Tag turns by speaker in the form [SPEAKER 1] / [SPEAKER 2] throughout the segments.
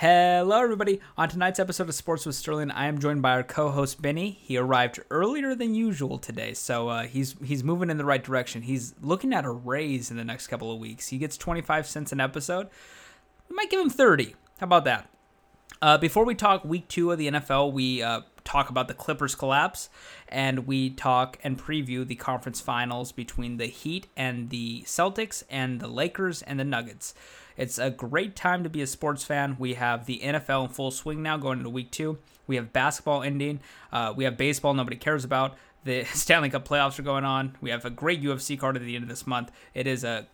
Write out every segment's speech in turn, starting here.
[SPEAKER 1] Hello, everybody. On tonight's episode of Sports with Sterling, I am joined by our co-host Benny. He arrived earlier than usual today, so uh, he's he's moving in the right direction. He's looking at a raise in the next couple of weeks. He gets 25 cents an episode. We might give him 30. How about that? Uh, before we talk week two of the NFL, we uh, talk about the Clippers collapse and we talk and preview the conference finals between the Heat and the Celtics and the Lakers and the Nuggets. It's a great time to be a sports fan. We have the NFL in full swing now going into week two. We have basketball ending. Uh, we have baseball nobody cares about. The Stanley Cup playoffs are going on. We have a great UFC card at the end of this month. It is a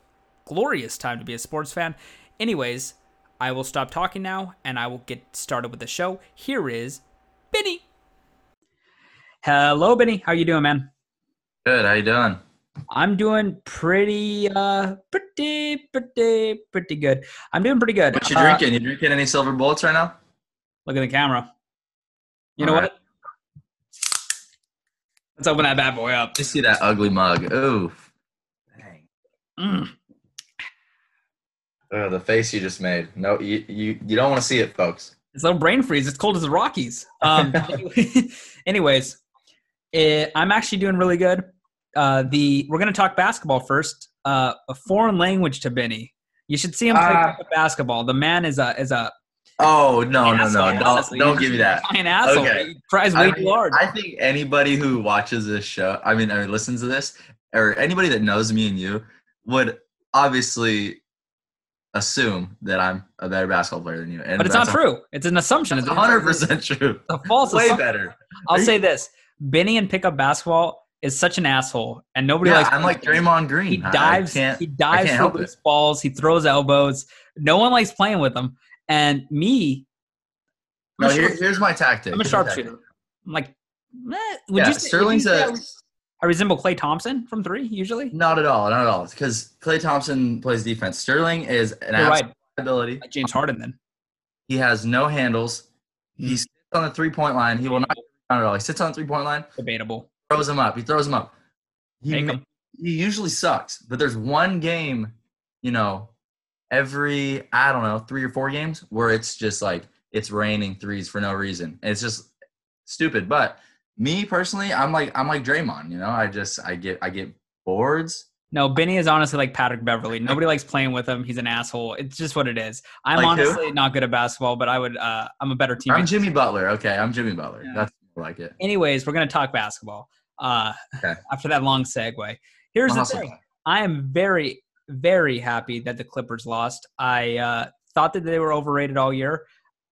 [SPEAKER 1] glorious time to be a sports fan. Anyways, I will stop talking now and I will get started with the show. Here is Benny. Hello, Benny. How you doing, man?
[SPEAKER 2] Good. How you doing?
[SPEAKER 1] I'm doing pretty, uh, pretty, pretty, pretty good. I'm doing pretty good.
[SPEAKER 2] What you
[SPEAKER 1] Uh,
[SPEAKER 2] drinking? You drinking any silver bullets right now?
[SPEAKER 1] look at the camera. You know
[SPEAKER 2] All right.
[SPEAKER 1] what? Let's open that bad boy up.
[SPEAKER 2] You see that ugly mug? Ooh. Dang.
[SPEAKER 1] Mm.
[SPEAKER 2] Oh, the face you just made. No, you you, you don't want to see it, folks.
[SPEAKER 1] It's a little brain freeze. It's cold as the Rockies. Um, anyways, eh, I'm actually doing really good. Uh, the we're gonna talk basketball first. Uh, a foreign language to Benny. You should see him play
[SPEAKER 2] Ah.
[SPEAKER 1] basketball. The man is a is a
[SPEAKER 2] Oh no no
[SPEAKER 1] asshole,
[SPEAKER 2] no! Don't don't give me that.
[SPEAKER 1] a Giant asshole.
[SPEAKER 2] Okay.
[SPEAKER 1] He tries
[SPEAKER 2] I mean,
[SPEAKER 1] too hard.
[SPEAKER 2] I think anybody who watches this show, I mean, or listens to this, or anybody that knows me and you, would obviously assume that I'm a better basketball player than you. And
[SPEAKER 1] but it's not true. It's an assumption. It's
[SPEAKER 2] One hundred percent true.
[SPEAKER 1] a false
[SPEAKER 2] Way
[SPEAKER 1] assumption.
[SPEAKER 2] better.
[SPEAKER 1] I'll say this: Benny in pickup basketball is such an asshole, and nobody
[SPEAKER 2] Yeah,
[SPEAKER 1] likes.
[SPEAKER 2] I'm like Draymond Green.
[SPEAKER 1] He dives. he dives for loose balls. He throws elbows. No one likes playing with him. And me, I'm
[SPEAKER 2] No, here,
[SPEAKER 1] sharp-
[SPEAKER 2] here's my tactic.
[SPEAKER 1] I'm a sharpshooter. I'm like, eh, would
[SPEAKER 2] Yeah,
[SPEAKER 1] you say,
[SPEAKER 2] Sterling's
[SPEAKER 1] you
[SPEAKER 2] a
[SPEAKER 1] I resemble Klay Thompson from three usually.
[SPEAKER 2] not at all, not at all. Because Klay Thompson plays defense. Sterling is an
[SPEAKER 1] You're right,
[SPEAKER 2] liability.
[SPEAKER 1] like James Harden. Then
[SPEAKER 2] He has no handles. He's on the three point line. He will not at all. He sits on the three point line,
[SPEAKER 1] debatable.
[SPEAKER 2] throws him up. He throws him up. He,
[SPEAKER 1] Make him.
[SPEAKER 2] he usually sucks, but there's one game, you know, every I don't know three or four games where it's just like it's raining threes for no reason. And it's just stupid. But me personally, I'm like I'm like Draymond. You know, I just I get I get boards.
[SPEAKER 1] No, Benny is honestly like Patrick Beverley. Nobody likes playing with him. He's an asshole. It's just what it is. I'm
[SPEAKER 2] Like who?
[SPEAKER 1] honestly not good at basketball, but I would. Uh, I'm a better teammate.
[SPEAKER 2] I'm Jimmy Butler. Okay, I'm Jimmy Butler.
[SPEAKER 1] Yeah.
[SPEAKER 2] That's like it.
[SPEAKER 1] Anyways, we're gonna talk basketball. Uh,
[SPEAKER 2] Okay.
[SPEAKER 1] After that long segue, here's the thing. I am very, very happy that the Clippers lost. I uh, thought that they were overrated all year.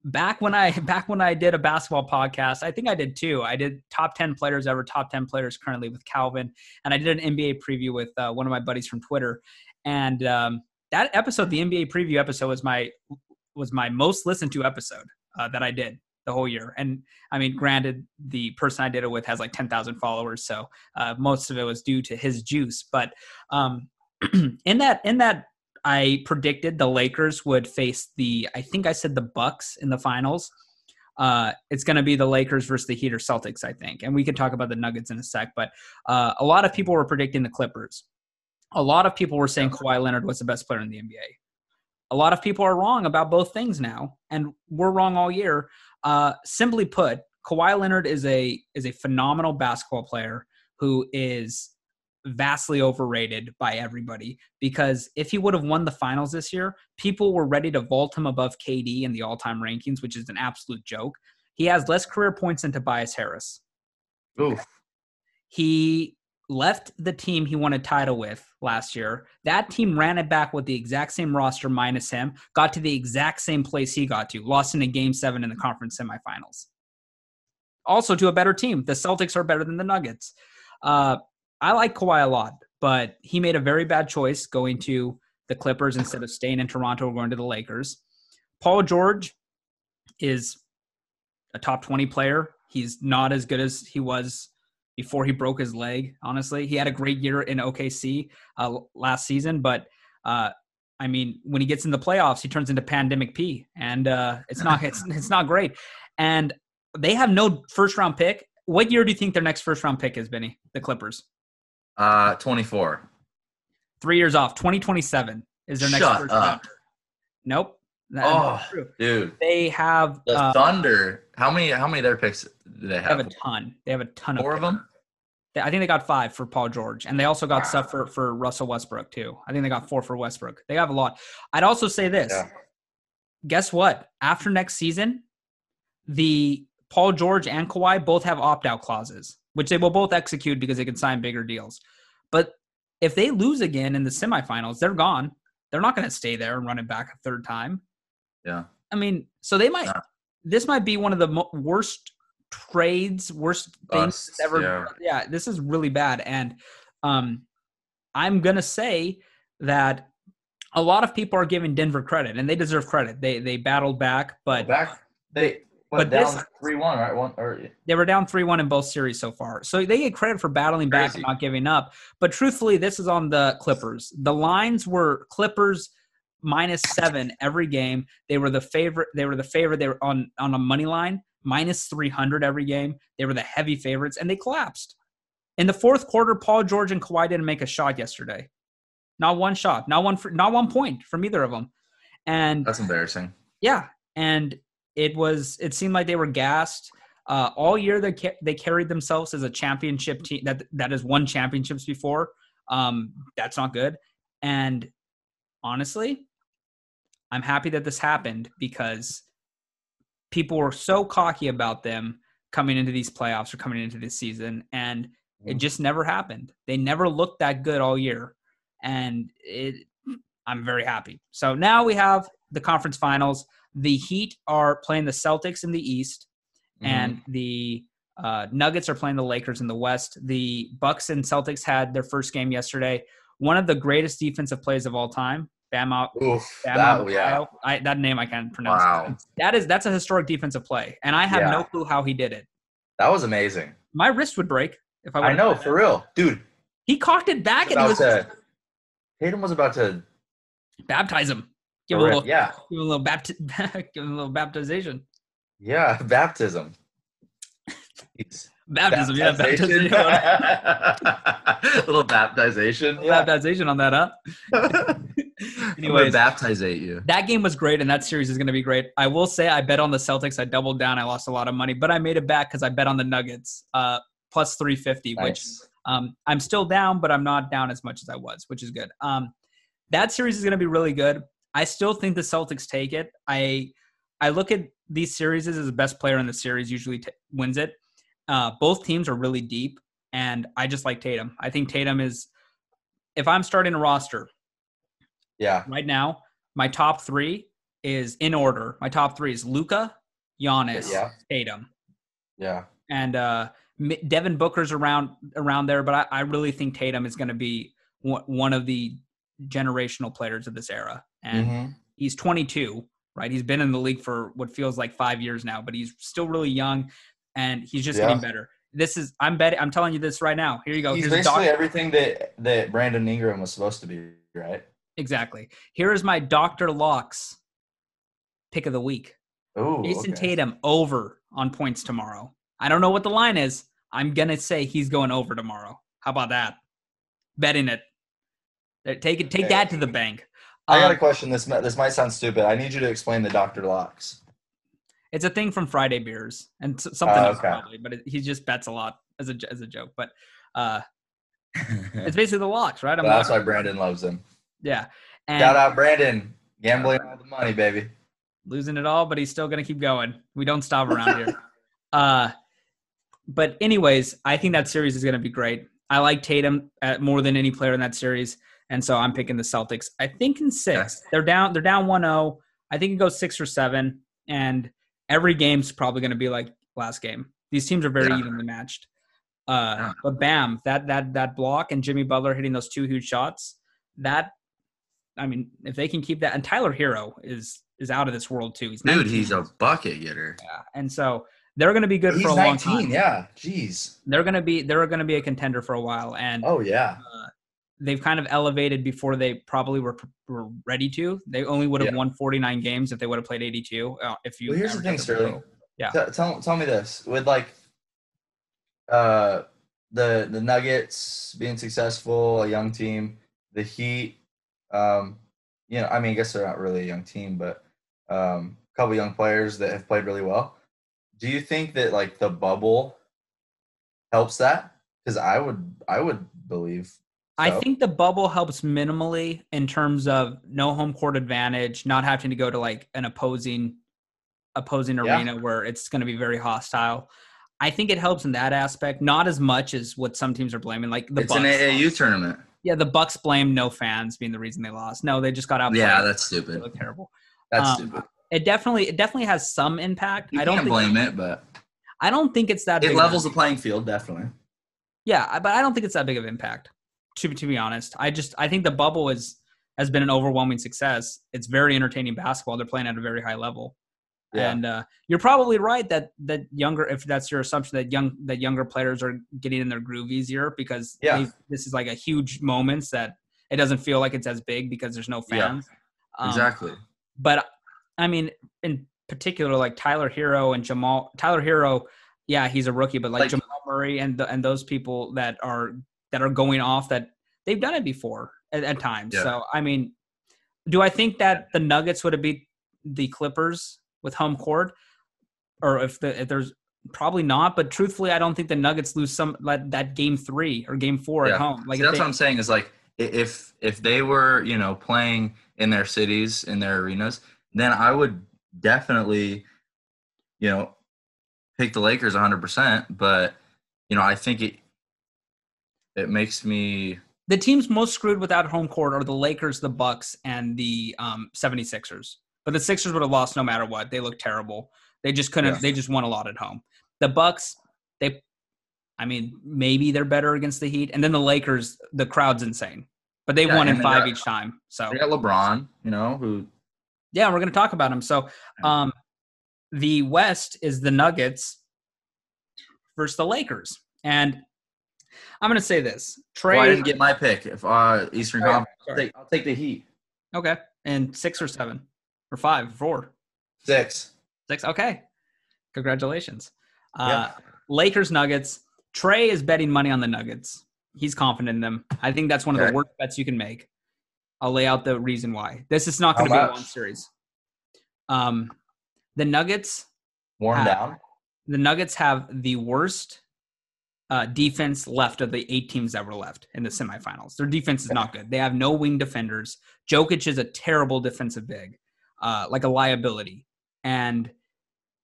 [SPEAKER 1] Back when I back when I did a basketball podcast, I think I did two. I did top ten players ever, top ten players currently with Calvin, and I did an NBA preview with uh, one of my buddies from Twitter. And um, that episode, the NBA preview episode, was my was my most listened to episode uh, that I did the whole year. And I mean, granted, the person I did it with has like ten thousand followers, so uh, most of it was due to his juice. But um, in that in that I predicted the Lakers would face the I think I said the Bucks in the finals. Uh, it's going to be the Lakers versus the Heat or Celtics, I think, and we can talk about the Nuggets in a sec. But uh, a lot of people were predicting the Clippers. A lot of people were saying Kawhi Leonard was the best player in the NBA. A lot of people are wrong about both things now, and we're wrong all year. Uh, simply put, Kawhi Leonard is a is a phenomenal basketball player who is vastly overrated by everybody because if he would have won the finals this year, people were ready to vault him above KD in the all-time rankings, which is an absolute joke. He has less career points than Tobias Harris.
[SPEAKER 2] Oof.
[SPEAKER 1] He left the team he won a title with last year. That team ran it back with the exact same roster minus him, got to the exact same place he got to, lost in a game seven in the conference semifinals. Also to a better team. The Celtics are better than the Nuggets. Uh, I like Kawhi a lot, but he made a very bad choice going to the Clippers instead of staying in Toronto or going to the Lakers. Paul George is a top 20 player. He's not as good as he was before he broke his leg. Honestly, he had a great year in OKC uh, last season, but uh, I mean, when he gets in the playoffs, he turns into Pandemic P, and uh, it's not it's it's not great. And they have no first round pick. What year do you think their next first round pick is, Benny? The Clippers.
[SPEAKER 2] Uh, 24.
[SPEAKER 1] Three years off. Twenty twenty seven is their next
[SPEAKER 2] Shut
[SPEAKER 1] first
[SPEAKER 2] up.
[SPEAKER 1] round. Nope. That-
[SPEAKER 2] Oh,
[SPEAKER 1] true.
[SPEAKER 2] dude.
[SPEAKER 1] They have
[SPEAKER 2] The
[SPEAKER 1] uh,
[SPEAKER 2] Thunder. How many? How many of their picks they
[SPEAKER 1] they have
[SPEAKER 2] have?
[SPEAKER 1] a ton. They have a ton of
[SPEAKER 2] Four of them.
[SPEAKER 1] I think they got five for Paul George, and they also got
[SPEAKER 2] Wow.
[SPEAKER 1] stuff for for Russell Westbrook too. I think they got four for Westbrook. They have a lot. I'd also say this.
[SPEAKER 2] Yeah.
[SPEAKER 1] Guess what? After next season, the Paul George and Kawhi both have opt out clauses, which they will both execute because they can sign bigger deals. But if they lose again in the semifinals, they're gone. They're not going to stay there and run it back a third time.
[SPEAKER 2] Yeah.
[SPEAKER 1] I mean, so they might.
[SPEAKER 2] Yeah.
[SPEAKER 1] This might be one of the mo- worst trades, worst things
[SPEAKER 2] Busts,
[SPEAKER 1] ever.
[SPEAKER 2] yeah.
[SPEAKER 1] Yeah. this is really bad, and um, I'm gonna say that a lot of people are giving Denver credit, and they deserve credit. They they battled back, but
[SPEAKER 2] back they
[SPEAKER 1] but
[SPEAKER 2] but down
[SPEAKER 1] this-
[SPEAKER 2] three one right one or
[SPEAKER 1] they were down 3 1 in both series so far. So they get credit for battling back and not giving up. But truthfully, this is on the Clippers. The lines were Clippers minus seven every game. They were the favorite. They were the favorite. They were on, on a money line, minus 300 every game. They were the heavy favorites, and they collapsed. In the fourth quarter, Paul George and Kawhi didn't make a shot yesterday. Not one shot. Not one. For, not one point from either of them. And
[SPEAKER 2] that's embarrassing.
[SPEAKER 1] yeah, and it was. It seemed like they were gassed uh, all year. They ca- they carried themselves as a championship team that that has won championships before. Um, that's not good. And honestly, I'm happy that this happened because people were so cocky about them coming into these playoffs or coming into this season, and it
[SPEAKER 2] Mhm.
[SPEAKER 1] just never happened. They never looked that good all year, and it. I'm very happy. So now we have the conference finals. The Heat are playing the Celtics in the East,
[SPEAKER 2] Mhm.
[SPEAKER 1] and the uh, Nuggets are playing the Lakers in the West. The Bucks and Celtics had their first game yesterday. One of the greatest defensive plays of all time. Bam out.
[SPEAKER 2] Oof,
[SPEAKER 1] Bam
[SPEAKER 2] that, yeah.
[SPEAKER 1] I, that name I can't pronounce.
[SPEAKER 2] Wow.
[SPEAKER 1] That is that's a historic defensive play, and I have
[SPEAKER 2] Yeah.
[SPEAKER 1] no clue how he did it.
[SPEAKER 2] That was amazing.
[SPEAKER 1] My wrist would break if I.
[SPEAKER 2] I know, for real. Dude,
[SPEAKER 1] He cocked it back and it was
[SPEAKER 2] to, Tatum was about to
[SPEAKER 1] baptize him. Give him a little,
[SPEAKER 2] yeah.
[SPEAKER 1] give him a little bapti- give him a little baptization.
[SPEAKER 2] Yeah, baptism.
[SPEAKER 1] Baptism, yeah, baptism.
[SPEAKER 2] Baptization. little baptization. Yeah.
[SPEAKER 1] Baptization on that, huh?
[SPEAKER 2] Anyways. baptizate you.
[SPEAKER 1] That game was great, and that series is going to be great. I will say I bet on the Celtics. I doubled down. I lost a lot of money, but I made it back because I bet on the Nuggets uh, plus 350, which um, I'm still down, but I'm not down as much as I was, which is good. Um, that series is going to be really good. I still think the Celtics take it. I I look at these series as the best player in the series usually t- wins it. Uh, both teams are really deep, and I just like Tatum. I think Tatum is. If I'm starting a roster,
[SPEAKER 2] Yeah.
[SPEAKER 1] right now, my top three is in order. My top three is Luka, Giannis,
[SPEAKER 2] Yeah.
[SPEAKER 1] Tatum,
[SPEAKER 2] Yeah.
[SPEAKER 1] and uh, Devin Booker's around around there. But I, I really think Tatum is going to be one, of the generational players of this era. And
[SPEAKER 2] Mhm.
[SPEAKER 1] he's 22, right? He's been in the league for what feels like five years now, but he's still really young, and he's just
[SPEAKER 2] Yeah.
[SPEAKER 1] getting better. This is I'm betting. I'm telling you this right now. Here you go.
[SPEAKER 2] He's
[SPEAKER 1] Here's
[SPEAKER 2] basically everything that that Brandon Ingram was supposed to be, right?
[SPEAKER 1] Exactly. Here is my Doctor Locks pick of the week.
[SPEAKER 2] Oh,
[SPEAKER 1] Jayson Tatum over on points tomorrow. I don't know what the line is. I'm gonna say he's going over tomorrow. How about that? Betting it. Take it. Take
[SPEAKER 2] Okay.
[SPEAKER 1] that to the bank.
[SPEAKER 2] I got
[SPEAKER 1] Um,
[SPEAKER 2] a question. This this might sound stupid. I need you to explain the Doctor Locks.
[SPEAKER 1] it's a thing from Friday Beers and s- something
[SPEAKER 2] Oh,
[SPEAKER 1] else
[SPEAKER 2] okay.
[SPEAKER 1] probably, but it, he just bets a lot as a as a joke. But uh, it's basically the locks, right? I'm
[SPEAKER 2] That's why Brandon loves him.
[SPEAKER 1] Yeah. And
[SPEAKER 2] Shout out Brandon, gambling all the money, baby.
[SPEAKER 1] losing it all, but he's still gonna keep going. We don't stop around here. Uh, but anyways, I think that series is gonna be great. I like Tatum at more than any player in that series, and so I'm picking the Celtics. I think in six. They're down. They're down 1-0. I think it goes six or seven, and every game's probably gonna be like last game. These teams are very
[SPEAKER 2] Yeah.
[SPEAKER 1] evenly matched. Uh,
[SPEAKER 2] Yeah.
[SPEAKER 1] but bam, that that that block and Jimmy Butler hitting those two huge shots. That, I mean, if they can keep that, and Tyler Herro is is out of this world too. He's
[SPEAKER 2] Dude, he's a bucket getter.
[SPEAKER 1] Yeah, and so they're going to be good
[SPEAKER 2] He's
[SPEAKER 1] for a long
[SPEAKER 2] 19,
[SPEAKER 1] time.
[SPEAKER 2] yeah. Jeez.
[SPEAKER 1] They're going to be they're going to be a contender for a while, and
[SPEAKER 2] Oh yeah.
[SPEAKER 1] they've kind of elevated before they probably were, were ready to. They only would have
[SPEAKER 2] Yeah.
[SPEAKER 1] won 49 games if they would have played 82. Uh, if you
[SPEAKER 2] Well, here's the thing, Sterling.
[SPEAKER 1] Yeah.
[SPEAKER 2] T- tell tell me this with like uh the the Nuggets being successful, a young team, the Heat. Um, you know, I mean, I guess they're not really a young team, but
[SPEAKER 3] um, a couple young players that have played really well. Do you think that like the bubble helps that? Because I would, I would believe.
[SPEAKER 1] I think the bubble helps minimally in terms of no home court advantage, not having to go to like an opposing opposing
[SPEAKER 3] Yeah.
[SPEAKER 1] arena where it's going to be very hostile. I think it helps in that aspect, not as much as what some teams are blaming. Like the
[SPEAKER 3] it's
[SPEAKER 1] Bucks
[SPEAKER 3] an AAU
[SPEAKER 1] lost.
[SPEAKER 3] tournament.
[SPEAKER 1] Yeah, the Bucks blame no fans being the reason they lost. No, they just got out.
[SPEAKER 3] Yeah, that's
[SPEAKER 1] They
[SPEAKER 3] stupid.
[SPEAKER 1] look terrible.
[SPEAKER 3] That's
[SPEAKER 1] Um,
[SPEAKER 3] stupid.
[SPEAKER 1] It definitely, it definitely has some impact.
[SPEAKER 3] You
[SPEAKER 1] I don't
[SPEAKER 3] can't blame it, but
[SPEAKER 1] I don't think it's that.
[SPEAKER 3] it levels the playing field definitely.
[SPEAKER 1] yeah, but I don't think it's that big of impact. To to be honest, I just I think the bubble is has been an overwhelming success. It's very entertaining basketball. They're playing at a very high level.
[SPEAKER 3] Yeah.
[SPEAKER 1] And uh, you're probably right that that younger, if that's your assumption, that young that younger players are getting in their groove easier because
[SPEAKER 3] Yeah.
[SPEAKER 1] they- this is like a huge moments that it doesn't feel like it's as big because there's no
[SPEAKER 3] Yeah.
[SPEAKER 1] fans. Um,
[SPEAKER 3] exactly.
[SPEAKER 1] But I mean, in particular, like Tyler Herro and Jamal Tyler Herro, yeah, he's a rookie, but like,
[SPEAKER 3] Like-
[SPEAKER 1] Jamal Murray and the, and those people that are that are going off that they've done it before at, at times.
[SPEAKER 3] Yeah.
[SPEAKER 1] So I mean, do I think that the Nuggets would have beat the Clippers with home court, or if the if there's probably not. But truthfully, I don't think the Nuggets lose some like that game three or game four
[SPEAKER 3] Yeah.
[SPEAKER 1] at home. Like
[SPEAKER 3] See, that's
[SPEAKER 1] they-
[SPEAKER 3] what I'm saying is like if if they were you know playing in their cities in their arenas, then I would definitely you know pick the Lakers 100. percent But you know I think it it makes me
[SPEAKER 1] the teams most screwed without home court are the Lakers, the Bucks, and the um, 76ers. But the Sixers would have lost no matter what. They look terrible. They just couldn't.
[SPEAKER 3] Yeah.
[SPEAKER 1] They just won a lot at home. The Bucks, they, I mean, maybe they're better against the Heat, and then the Lakers, the crowd's insane. But they
[SPEAKER 3] Yeah,
[SPEAKER 1] won in
[SPEAKER 3] they
[SPEAKER 1] five
[SPEAKER 3] got-
[SPEAKER 1] each time. So
[SPEAKER 3] they got LeBron, you know who
[SPEAKER 1] yeah, we're going to talk about him. So, um, the West is the Nuggets versus the Lakers, and I'm going to say this: Trey.
[SPEAKER 3] well, I didn't get my pick. If uh, Eastern
[SPEAKER 1] Oh,
[SPEAKER 3] Conference, I'll take, I'll take the Heat
[SPEAKER 1] okay, and six or seven or five, four.
[SPEAKER 3] six.
[SPEAKER 1] Six. Okay. Congratulations. Uh,
[SPEAKER 3] Yeah.
[SPEAKER 1] Lakers Nuggets. Trey is betting money on the Nuggets. He's confident in them. I think that's one of
[SPEAKER 3] Okay.
[SPEAKER 1] the worst bets you can make. I'll lay out the reason why. This is not going to be a one series. Um, the Nuggets.
[SPEAKER 3] Worn
[SPEAKER 1] Uh,
[SPEAKER 3] down.
[SPEAKER 1] The Nuggets have the worst uh, defense left of the eight teams that were left in the semifinals. Their defense is not good. They have no wing defenders. Jokic is a terrible defensive big, uh, like a liability, and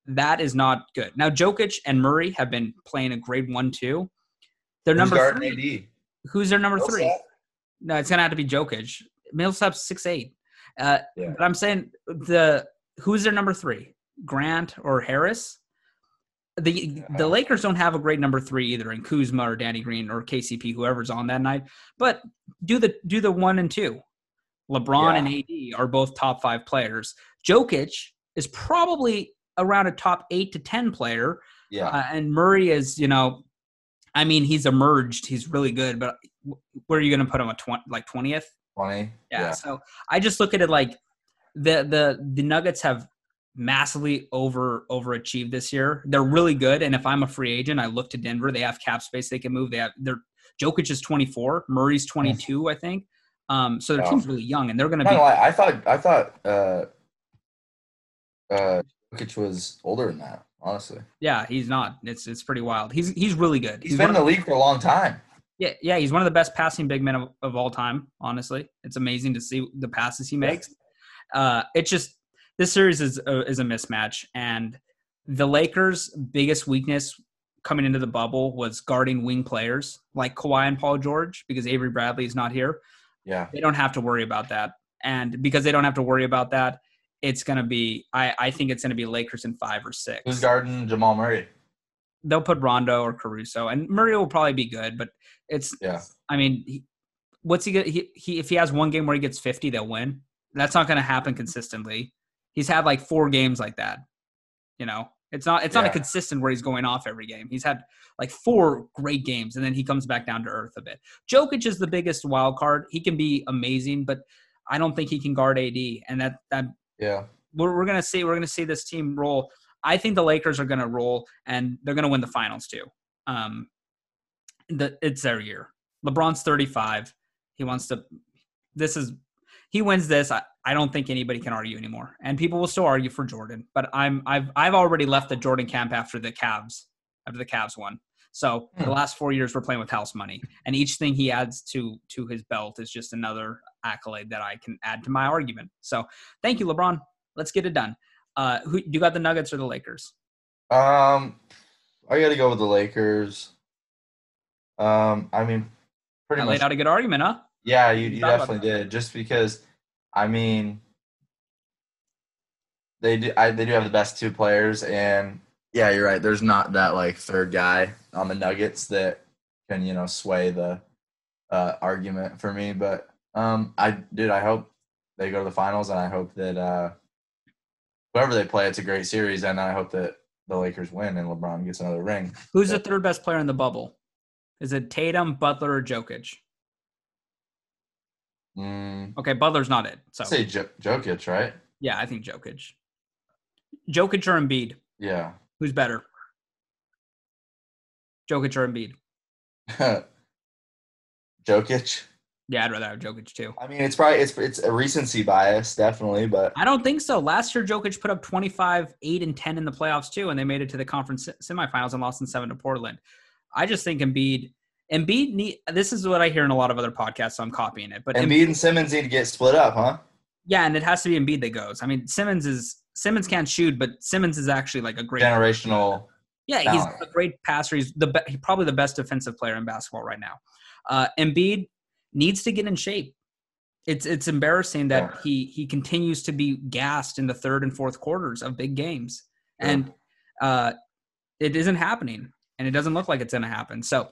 [SPEAKER 1] that is not good. Now Jokic and Murray have been playing a grade one two. They're
[SPEAKER 3] Who's
[SPEAKER 1] number three.
[SPEAKER 3] AD?
[SPEAKER 1] Who's their number three? No, it's gonna have to be Jokic. Millsap's six eight. Uh,
[SPEAKER 3] Yeah.
[SPEAKER 1] But I'm saying the who's their number three? Grant or Harris? The the
[SPEAKER 3] Uh,
[SPEAKER 1] Lakers don't have a great number three either, in Kuzma or Danny Green or KCP, whoever's on that night. But do the do the one and two. LeBron
[SPEAKER 3] Yeah.
[SPEAKER 1] and AD are both top five players. Jokic is probably around a top eight to ten player,
[SPEAKER 3] Yeah.
[SPEAKER 1] uh, and Murray is, you know, I mean, he's emerged. He's really good, but where are you going to put him? A twenty, like twentieth?
[SPEAKER 3] Twenty.
[SPEAKER 1] Yeah, So I just look at it like the the the Nuggets have massively over overachieved this year. They're really good, and if I'm a free agent, I look to Denver. They have cap space. They can move. They have their Jokic is 24, Murray's 22, I think. Um, so their team's really young, and they're going to be.
[SPEAKER 3] lie, I thought I thought uh uh Jokic was older than that, honestly.
[SPEAKER 1] Yeah, he's not. It's it's pretty wild. He's he's really good.
[SPEAKER 3] He's
[SPEAKER 1] He's
[SPEAKER 3] been in the league for a long time.
[SPEAKER 1] Yeah, yeah, he's one of the best passing big men of, of all time. Honestly, it's amazing to see the passes he makes. Uh, it's just this series is a, is a mismatch, and the Lakers' biggest weakness coming into the bubble was guarding wing players like Kawhi and Paul George because Avery Bradley is not here.
[SPEAKER 3] Yeah.
[SPEAKER 1] They don't have to worry about that, and because they don't have to worry about that, it's gonna be. I I think it's gonna be Lakers in five or six
[SPEAKER 3] Who's guarding Jamal Murray?
[SPEAKER 1] they'll put Rondo or Caruso, and Murray will probably be good. But it's,
[SPEAKER 3] Yeah.
[SPEAKER 1] I mean, he, what's he get? He, he if he has one game where he gets fifty, they'll win. That's not going to happen consistently. He's had like four games like that. You know, it's not it's not a consistent where he's going off every game. He's had like four great games, and then he comes back down to earth a bit. Jokic is the biggest wild card. He can be amazing, but I don't think he can guard AD, and that that
[SPEAKER 3] Yeah.
[SPEAKER 1] we're, we're gonna see we're gonna see this team roll. I think the Lakers are gonna roll and they're gonna win the finals too. Um, the, it's their year. LeBron's 35. He wants to. This is he wins this. I, I don't think anybody can argue anymore. And people will still argue for Jordan, but I'm I've I've already left the Jordan camp after the Cavs after the Cavs won. So the
[SPEAKER 3] Hmm.
[SPEAKER 1] last four years we're playing with house money, and each thing he adds to to his belt is just another accolade that I can add to my argument. So thank you, LeBron. Let's get it done. Uh, who do you got the Nuggets or the Lakers?
[SPEAKER 2] Um, I got to go with the Lakers. Um, I mean, pretty
[SPEAKER 1] I
[SPEAKER 2] much.
[SPEAKER 1] laid out a good argument, huh?
[SPEAKER 2] Yeah, you, you
[SPEAKER 1] about
[SPEAKER 2] definitely did. Just because, I mean, they do. I, they do have the best two players, and
[SPEAKER 3] Yeah, you're right. There's not that like third guy on the Nuggets that can you know sway the uh, argument for me. But um, I dude, I hope they go to the finals, and I hope that uh, whoever they play, it's a great series, and I hope that the Lakers win and LeBron gets another ring.
[SPEAKER 1] Who's the third best player in the bubble? Is it Tatum, Butler, or Jokic?
[SPEAKER 2] Mm,
[SPEAKER 1] Okay, Butler's not it. So
[SPEAKER 2] I'd say jo- Jokic, right?
[SPEAKER 1] yeah, I think Jokic. Jokic or Embiid?
[SPEAKER 2] Yeah.
[SPEAKER 1] Who's better? Jokic or Embiid?
[SPEAKER 2] Jokic.
[SPEAKER 1] Yeah, I'd rather have Jokic too.
[SPEAKER 2] I mean, it's probably it's it's a recency bias, definitely, but
[SPEAKER 1] I don't think so. Last year, Jokic put up 25, 8, and 10 in the playoffs too, and they made it to the conference semifinals and lost in seven to Portland. I just think Embiid, Embiid need. This is what I hear in a lot of other podcasts, so I'm copying it. But
[SPEAKER 2] Embiid and Simmons need to get split up, huh?
[SPEAKER 1] yeah, and it has to be Embiid that goes. I mean, Simmons is Simmons can't shoot, but Simmons is actually like a great
[SPEAKER 2] Generational.
[SPEAKER 1] Yeah, he's a great passer. He's the be- he's probably the best defensive player in basketball right now. Uh, Embiid needs to get in shape. It's it's embarrassing that
[SPEAKER 2] Yeah.
[SPEAKER 1] he he continues to be gassed in the third and fourth quarters of big games,
[SPEAKER 2] Yeah.
[SPEAKER 1] and uh, it isn't happening, and it doesn't look like it's going to happen. So,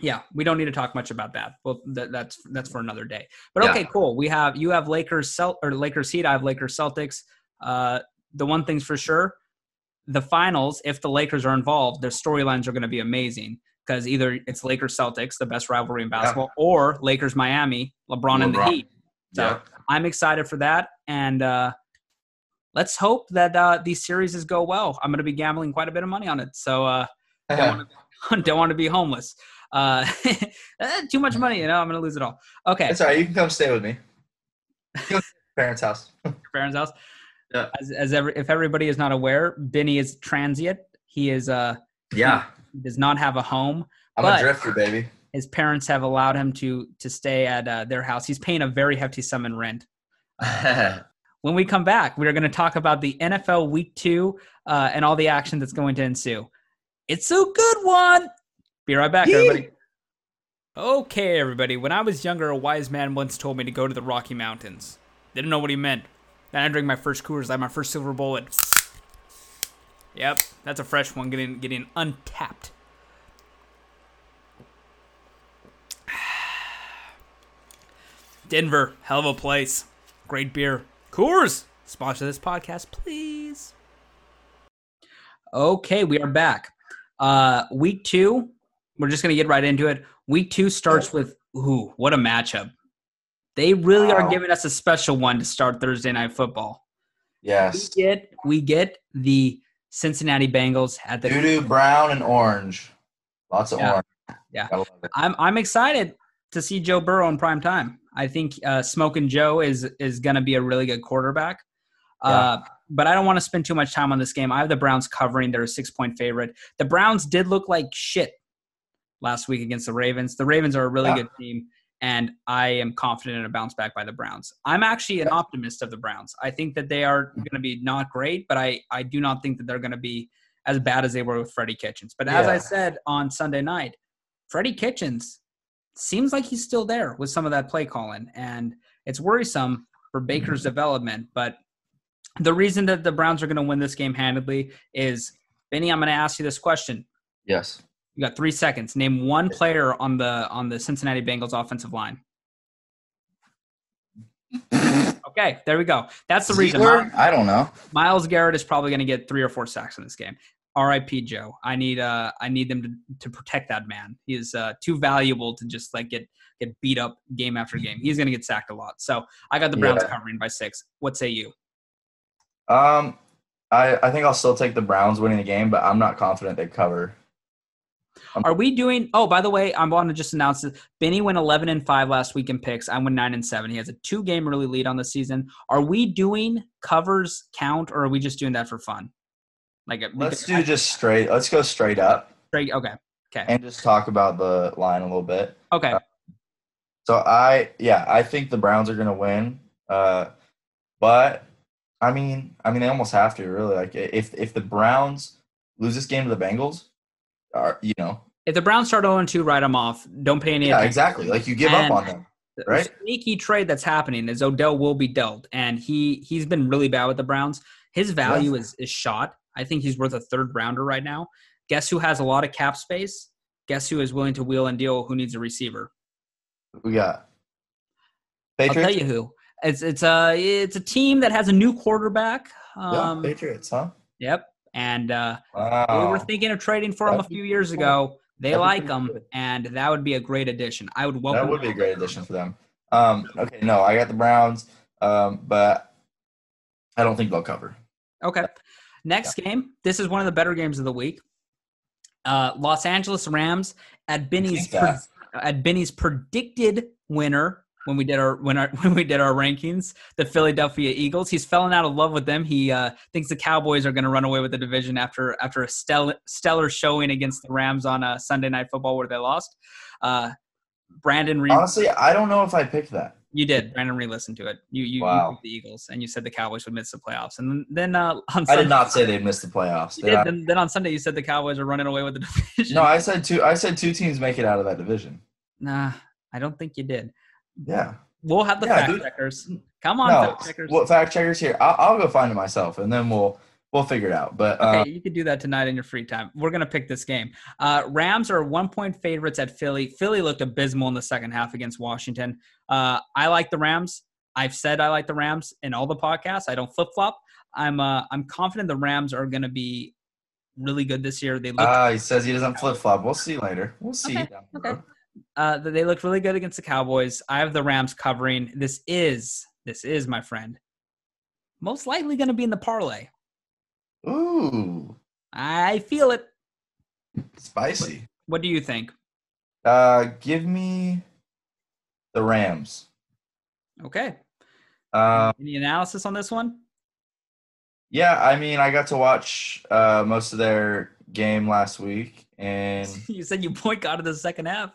[SPEAKER 1] yeah, we don't need to talk much about that. Well, that, that's that's for another day. But
[SPEAKER 3] Yeah.
[SPEAKER 1] okay, cool. We have you have Lakers Celt or Lakers Heat. I have Lakers Celtics. Uh, the one thing's for sure, the finals, if the Lakers are involved, their storylines are going to be amazing because either it's Lakers Celtics, the best rivalry in basketball, or Lakers Miami, LeBron, and the Heat. So
[SPEAKER 2] Yeah.
[SPEAKER 1] I'm excited for that, and uh, let's hope that uh, these series go well. I'm going to be gambling quite a bit of money on it, so uh, don't want to don't want to be homeless. Uh, eh, too much money, you know. I'm going to lose it all. Okay,
[SPEAKER 2] It's all right. You can come stay with me. Go to your parents' house.
[SPEAKER 1] Farron's house.
[SPEAKER 2] Yeah.
[SPEAKER 1] As, as every, if everybody is not aware, Benny is transient. He is uh
[SPEAKER 3] Yeah,
[SPEAKER 1] does not have a home.
[SPEAKER 2] I'm a drifter, baby.
[SPEAKER 1] His parents have allowed him to to stay at uh, their house. He's paying a very hefty sum in rent. When we come back, we are going to talk about the NFL Week Two uh, and all the action that's going to ensue. It's a good one. Be right back, everybody. Okay, everybody. When I was younger, a wise man once told me to go to the Rocky Mountains. Didn't know what he meant. Then I drank my first Coors Light, my first silver bullet. Yep, that's a fresh one, getting getting untapped. Denver, hell of a place. Great beer. Coors, sponsor this podcast, please. Okay, we are back. Uh week two, we're just gonna get right into it. Week two starts with ooh, what a matchup. They really are giving us a special one to start Thursday night football.
[SPEAKER 2] Yes.
[SPEAKER 1] We get we get the Cincinnati Bengals at the
[SPEAKER 2] Doo brown, and orange. Lots of
[SPEAKER 1] Yeah.
[SPEAKER 2] orange.
[SPEAKER 1] Yeah.
[SPEAKER 2] Gotta love it.
[SPEAKER 1] I'm I'm excited to see Joe Burrow in prime time. I think uh, Smoking Joe is is going to be a really good quarterback. Uh, but I don't want to spend too much time on this game. I have the Browns covering. They're a six point favorite. The Browns did look like shit last week against the Ravens. The Ravens are a really
[SPEAKER 2] Yeah.
[SPEAKER 1] good team, and I am confident in a bounce back by the Browns. I'm actually an optimist of the Browns. I think that they are mm-hmm. going to be not great, but I I do not think that they're going to be as bad as they were with Freddie Kitchens. But as I said on Sunday night, Freddie Kitchens seems like he's still there with some of that play calling, and it's worrisome for Baker's mm-hmm. development. But the reason that the Browns are going to win this game handedly is Benny. I'm going to ask you this question.
[SPEAKER 2] Yes.
[SPEAKER 1] You got three seconds. Name one player on the on the Cincinnati Bengals offensive line. Okay, there we go. That's the reason.
[SPEAKER 2] I don't know.
[SPEAKER 1] Myles Garrett is probably going to get three or four sacks in this game. R.I.P. Joe. I need uh I need them to, to protect that man. He is uh, too valuable to just like get get beat up game after game. He's going to get sacked a lot. So I got the Browns
[SPEAKER 2] Yeah.
[SPEAKER 1] covering by six. What say you?
[SPEAKER 2] Um, I I think I'll still take the Browns winning the game, but I'm not confident they cover. Um,
[SPEAKER 1] Are we doing? Oh, by the way, I want to just announce that Benny went 11 and five last week in picks. I went nine and seven. He has a two game early lead on the season. Are we doing covers count, or are we just doing that for fun? Like, uh,
[SPEAKER 2] Let's do just straight. Let's go straight up
[SPEAKER 1] straight. Okay, okay,
[SPEAKER 2] and just talk about the line a little bit.
[SPEAKER 1] okay.
[SPEAKER 2] So I, yeah, I think the Browns are going to win. Uh, but I mean, I mean, they almost have to really. Like, if if the Browns lose this game to the Bengals, are you know,
[SPEAKER 1] If the Browns start 0 2, write them off. Don't pay any
[SPEAKER 2] yeah,
[SPEAKER 1] attention.
[SPEAKER 2] exactly. Like you give
[SPEAKER 1] And-
[SPEAKER 2] up on them.
[SPEAKER 1] The
[SPEAKER 2] right?
[SPEAKER 1] sneaky trade that's happening is Odell will be dealt, and he he's been really bad with the Browns. His value is is shot. I think he's worth a third rounder right now. Guess who has a lot of cap space? Guess who is willing to wheel and deal? Who needs a receiver?
[SPEAKER 2] We got
[SPEAKER 1] I'll tell you who. It's it's a it's a team that has a new quarterback.
[SPEAKER 2] yeah,
[SPEAKER 1] Um,
[SPEAKER 2] Patriots, huh?
[SPEAKER 1] yep, and uh, we were thinking of trading for him a
[SPEAKER 2] That'd
[SPEAKER 1] few years
[SPEAKER 2] cool.
[SPEAKER 1] ago. They
[SPEAKER 2] That'd
[SPEAKER 1] like him,
[SPEAKER 2] good.
[SPEAKER 1] and that would be a great addition. I would welcome.
[SPEAKER 2] That would be a great addition for them. Um, okay, no, I got the Browns, um, but I don't think they'll cover.
[SPEAKER 1] Okay. Next game. This is one of the better games of the week. Uh, Los Angeles Rams at Benny's
[SPEAKER 2] that.
[SPEAKER 1] at Benny's predicted winner when we did our when our when we did our rankings, the Philadelphia Eagles. He's fallen out of love with them. He uh, thinks the Cowboys are going to run away with the division after after a stellar stellar showing against the Rams on a Sunday night football where they lost. Uh, Brandon Reed,
[SPEAKER 2] Honestly, I don't know if I picked that.
[SPEAKER 1] you did. Brandon Reed listened to it. You you,
[SPEAKER 2] Wow.
[SPEAKER 1] you picked the Eagles and you said the Cowboys would miss the playoffs. And then, then uh, on
[SPEAKER 2] I did not say they'd miss the playoffs.
[SPEAKER 1] you
[SPEAKER 2] Did
[SPEAKER 1] did.
[SPEAKER 2] I?
[SPEAKER 1] Then, then on Sunday, you said the Cowboys are running away with the division.
[SPEAKER 2] No, I said two. I said two teams make it out of that division.
[SPEAKER 1] nah, I don't think you did.
[SPEAKER 2] Yeah.
[SPEAKER 1] We'll have the
[SPEAKER 2] Yeah,
[SPEAKER 1] fact
[SPEAKER 2] dude.
[SPEAKER 1] checkers. Come on,
[SPEAKER 2] no,
[SPEAKER 1] fact checkers.
[SPEAKER 2] well, fact checkers here. I'll, I'll go find it myself, and then we'll we'll figure it out. But
[SPEAKER 1] okay,
[SPEAKER 2] uh,
[SPEAKER 1] you could do that tonight in your free time. We're gonna pick this game. Uh, Rams are one point favorites at Philly. Philly looked abysmal in the second half against Washington. Uh, I like the Rams. I've said I like the Rams in all the podcasts. I don't flip flop. I'm uh, I'm confident the Rams are gonna be really good this year. They look
[SPEAKER 2] uh, he says he doesn't flip flop. We'll see later. We'll see.
[SPEAKER 1] Okay,
[SPEAKER 2] down the
[SPEAKER 1] okay. Uh, that they looked really good against the Cowboys. I have the Rams covering. This is this is my friend. Most likely going to be in the parlay.
[SPEAKER 2] Ooh,
[SPEAKER 1] I feel it.
[SPEAKER 2] spicy.
[SPEAKER 1] What do you think?
[SPEAKER 2] Uh, give me the Rams.
[SPEAKER 1] Okay.
[SPEAKER 2] Uh,
[SPEAKER 1] Any analysis on this one?
[SPEAKER 2] yeah, I mean, I got to watch uh, most of their game last week, and
[SPEAKER 1] You said you point boycotted the second half.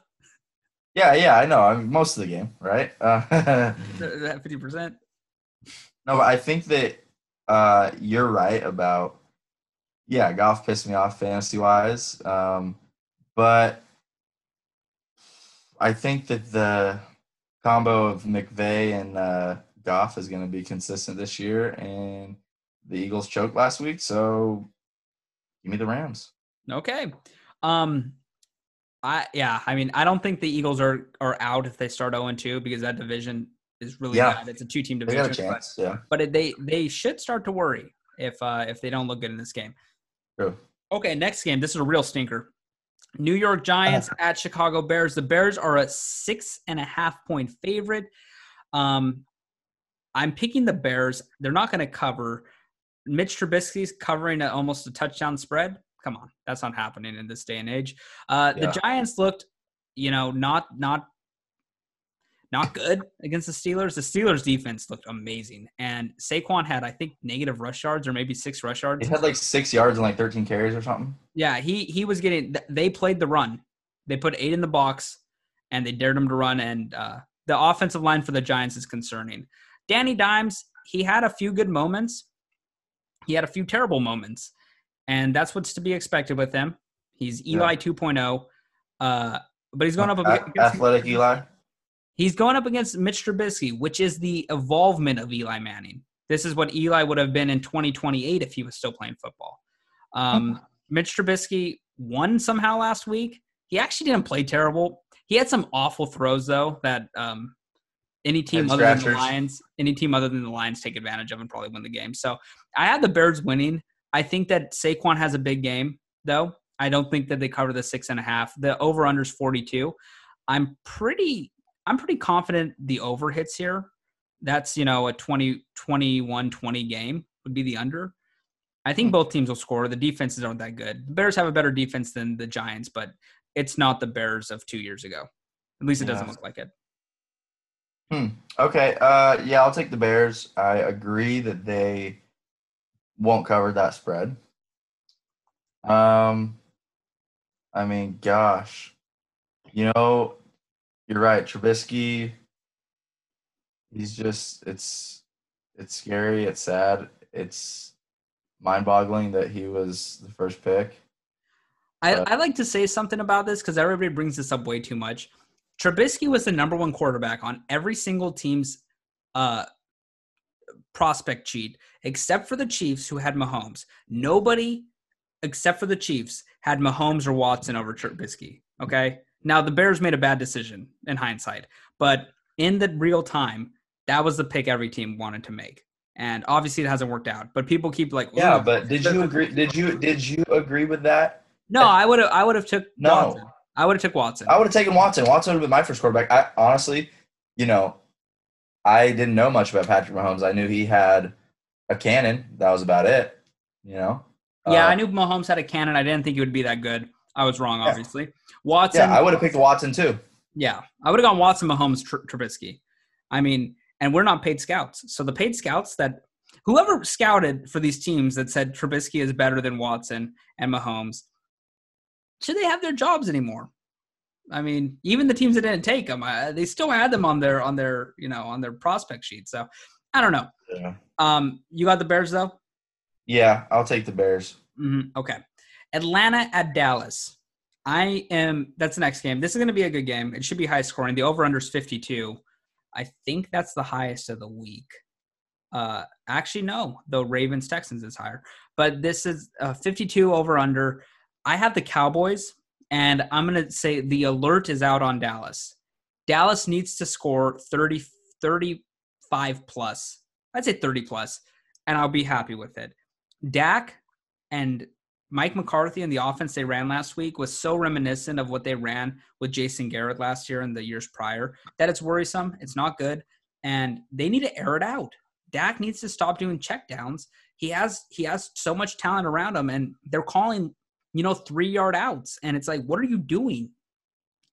[SPEAKER 2] Yeah, yeah, I know. I mean, most of the game, right? Uh,
[SPEAKER 1] Fifty percent.
[SPEAKER 2] no, but I think that uh, you're right about yeah, Goff pissed me off fantasy wise, um, but I think that the combo of McVay and uh, Goff is going to be consistent this year, and the Eagles choked last week, so give me the Rams.
[SPEAKER 1] Okay. Um, I yeah. I mean, I don't think the Eagles are are out if they start zero and two because that division is really
[SPEAKER 2] Yeah.
[SPEAKER 1] bad. It's a two team
[SPEAKER 2] They
[SPEAKER 1] division.
[SPEAKER 2] got a
[SPEAKER 1] but-
[SPEAKER 2] yeah.
[SPEAKER 1] but it, they they should start to worry if uh, if they don't look good in this game.
[SPEAKER 2] True.
[SPEAKER 1] Okay, next game. This is a real stinker. New York Giants at Chicago Bears. The Bears are a six and a half point favorite. Um, I'm picking the Bears. They're not going to cover. Mitch Trubisky's covering at almost a touchdown spread. Come on, that's not happening in this day and age. Uh,
[SPEAKER 2] Yeah.
[SPEAKER 1] The Giants looked, you know, not not not good against the Steelers. The Steelers defense looked amazing, and Saquon had, I think, negative rush yards or maybe six rush yards.
[SPEAKER 2] He had like six yards and like 13 carries or something.
[SPEAKER 1] Yeah, he he was getting. They played the run. They put eight in the box, and they dared him to run. And uh, the offensive line for the Giants is concerning. Danny Dimes, he had a few good moments. He had a few terrible moments, and that's what's to be expected with him. He's Eli 2.0, uh, but he's going up against
[SPEAKER 2] athletic Eli.
[SPEAKER 1] He's going up against Mitch Trubisky, which is the evolvement of Eli Manning. This is what Eli would have been in 2028 if he was still playing football. Um, Mitch Trubisky won somehow last week. He actually didn't play terrible. He had some awful throws though that um, any team other than the. Lions, any team other than the Lions take advantage of and probably win the game. So I had the Bears winning. I think that Saquon has a big game though. I don't think that they cover the six and a half. The over under is 42. I'm pretty I'm pretty confident the over hits here. That's, you know, a 20 21 20 game would be the under. I think both teams will score. The defenses aren't that good. The Bears have a better defense than the Giants, but it's not the Bears of two years ago. At least it doesn't
[SPEAKER 2] Yeah.
[SPEAKER 1] look like it. Hmm.
[SPEAKER 2] Okay. Uh, yeah, I'll take the Bears. I agree that they won't cover that spread. Um, I mean, gosh, you know, you're right. Trubisky, he's just it's it's scary. It's sad. It's mind-boggling that he was the first pick.
[SPEAKER 1] I, I like to say something about this because everybody brings this up way too much. Trubisky was the number one quarterback on every single team's uh, prospect cheat except for the Chiefs, who had Mahomes. Nobody except for the Chiefs had Mahomes or Watson over Trubisky. Okay. Now the Bears made a bad decision in hindsight, but in the real time, that was the pick every team wanted to make. And obviously it hasn't worked out. But people keep like,
[SPEAKER 2] Yeah, but did you agree? Did you did you agree with that?
[SPEAKER 1] no, I would have I would have took
[SPEAKER 2] No.
[SPEAKER 1] Watson. I would have took Watson.
[SPEAKER 2] I would have taken Watson. Watson would have been my first quarterback. I honestly, you know, I didn't know much about Patrick Mahomes. I knew he had a cannon. That was about it. You know.
[SPEAKER 1] Yeah,
[SPEAKER 2] Uh,
[SPEAKER 1] I knew Mahomes had a cannon. I didn't think he would be that good. I was wrong,
[SPEAKER 2] Yeah.
[SPEAKER 1] obviously. Watson.
[SPEAKER 2] Yeah, I would have picked Watson too.
[SPEAKER 1] Yeah, I would have gone Watson, Mahomes, Tr- Trubisky. I mean, and we're not paid scouts. So the paid scouts that whoever scouted for these teams that said Trubisky is better than Watson and Mahomes, should they have their jobs anymore? I mean, even the teams that didn't take them, uh, they still had them on their on their you know on their prospect sheet. So I don't know.
[SPEAKER 2] Yeah.
[SPEAKER 1] Um, you got the Bears though.
[SPEAKER 2] Yeah, I'll take the Bears.
[SPEAKER 1] hmm Okay. Atlanta at Dallas. I am. That's the next game. This is going to be a good game. It should be high scoring. The over under is 52. I think that's the highest of the week. Uh, actually, no. The Ravens Texans is higher, but this is uh, 52 over under. I have the Cowboys, and I'm going to say the alert is out on Dallas. Dallas needs to score 30, 35 plus. I'd say 30 plus, and I'll be happy with it. Dak and Mike McCarthy and the offense they ran last week was so reminiscent of what they ran with Jason Garrett last year and the years prior that it's worrisome. It's not good, and they need to air it out. Dak needs to stop doing checkdowns. He has he has so much talent around him, and they're calling you know three yard outs, and it's like, what are you doing?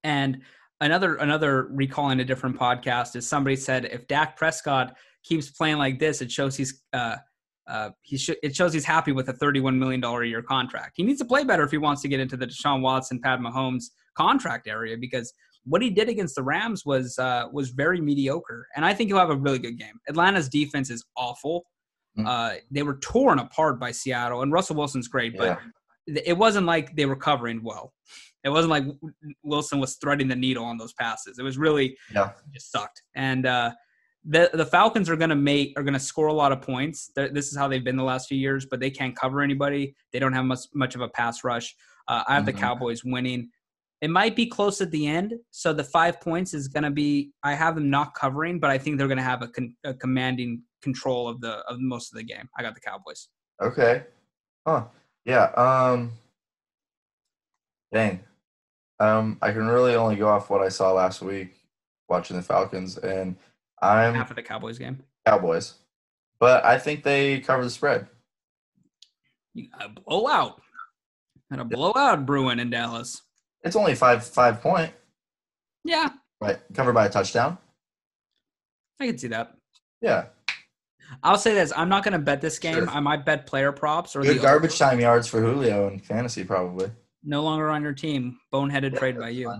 [SPEAKER 1] And another another recalling a different podcast is somebody said if Dak Prescott keeps playing like this, it shows he's uh, uh, he should it shows he's happy with a thirty-one million dollar a year contract. He needs to play better if he wants to get into the Deshaun Watson, Pat Mahomes contract area because what he did against the Rams was uh, was very mediocre, and I think he'll have a really good game. Atlanta's defense is awful.
[SPEAKER 2] Mm.
[SPEAKER 1] Uh, they were torn apart by Seattle, and Russell Wilson's great, but
[SPEAKER 2] Yeah.
[SPEAKER 1] It wasn't like they were covering well. It wasn't like Wilson was threading the needle on those passes. It was really
[SPEAKER 2] Yeah.
[SPEAKER 1] just sucked. And uh, the the Falcons are going to make are going to score a lot of points. They're, this is how they've been the last few years, but they can't cover anybody. They don't have much much of a pass rush. Uh, I have the
[SPEAKER 2] Mhm.
[SPEAKER 1] Cowboys winning. It might be close at the end, so the five points is going to be. I have them not covering, but I think they're going to have a, con, a commanding control of the of most of the game. I got the Cowboys.
[SPEAKER 2] Okay. Huh. Yeah. Um. Dang. Um. I can really only go off what I saw last week watching the Falcons, and I'm
[SPEAKER 1] Half of the Cowboys game.
[SPEAKER 2] Cowboys, but I think they cover the spread.
[SPEAKER 1] You- A blowout. And a blowout brewing in Dallas.
[SPEAKER 2] It's only five five point,
[SPEAKER 1] Yeah,
[SPEAKER 2] right? Covered by a touchdown.
[SPEAKER 1] I can see that.
[SPEAKER 2] Yeah.
[SPEAKER 1] I'll say this: I'm not going to bet this game.
[SPEAKER 2] Sure.
[SPEAKER 1] I might bet player props or
[SPEAKER 2] Good
[SPEAKER 1] the
[SPEAKER 2] garbage time yards for Julio in fantasy, probably.
[SPEAKER 1] no longer on your team. Boneheaded
[SPEAKER 2] Yeah,
[SPEAKER 1] trade by you.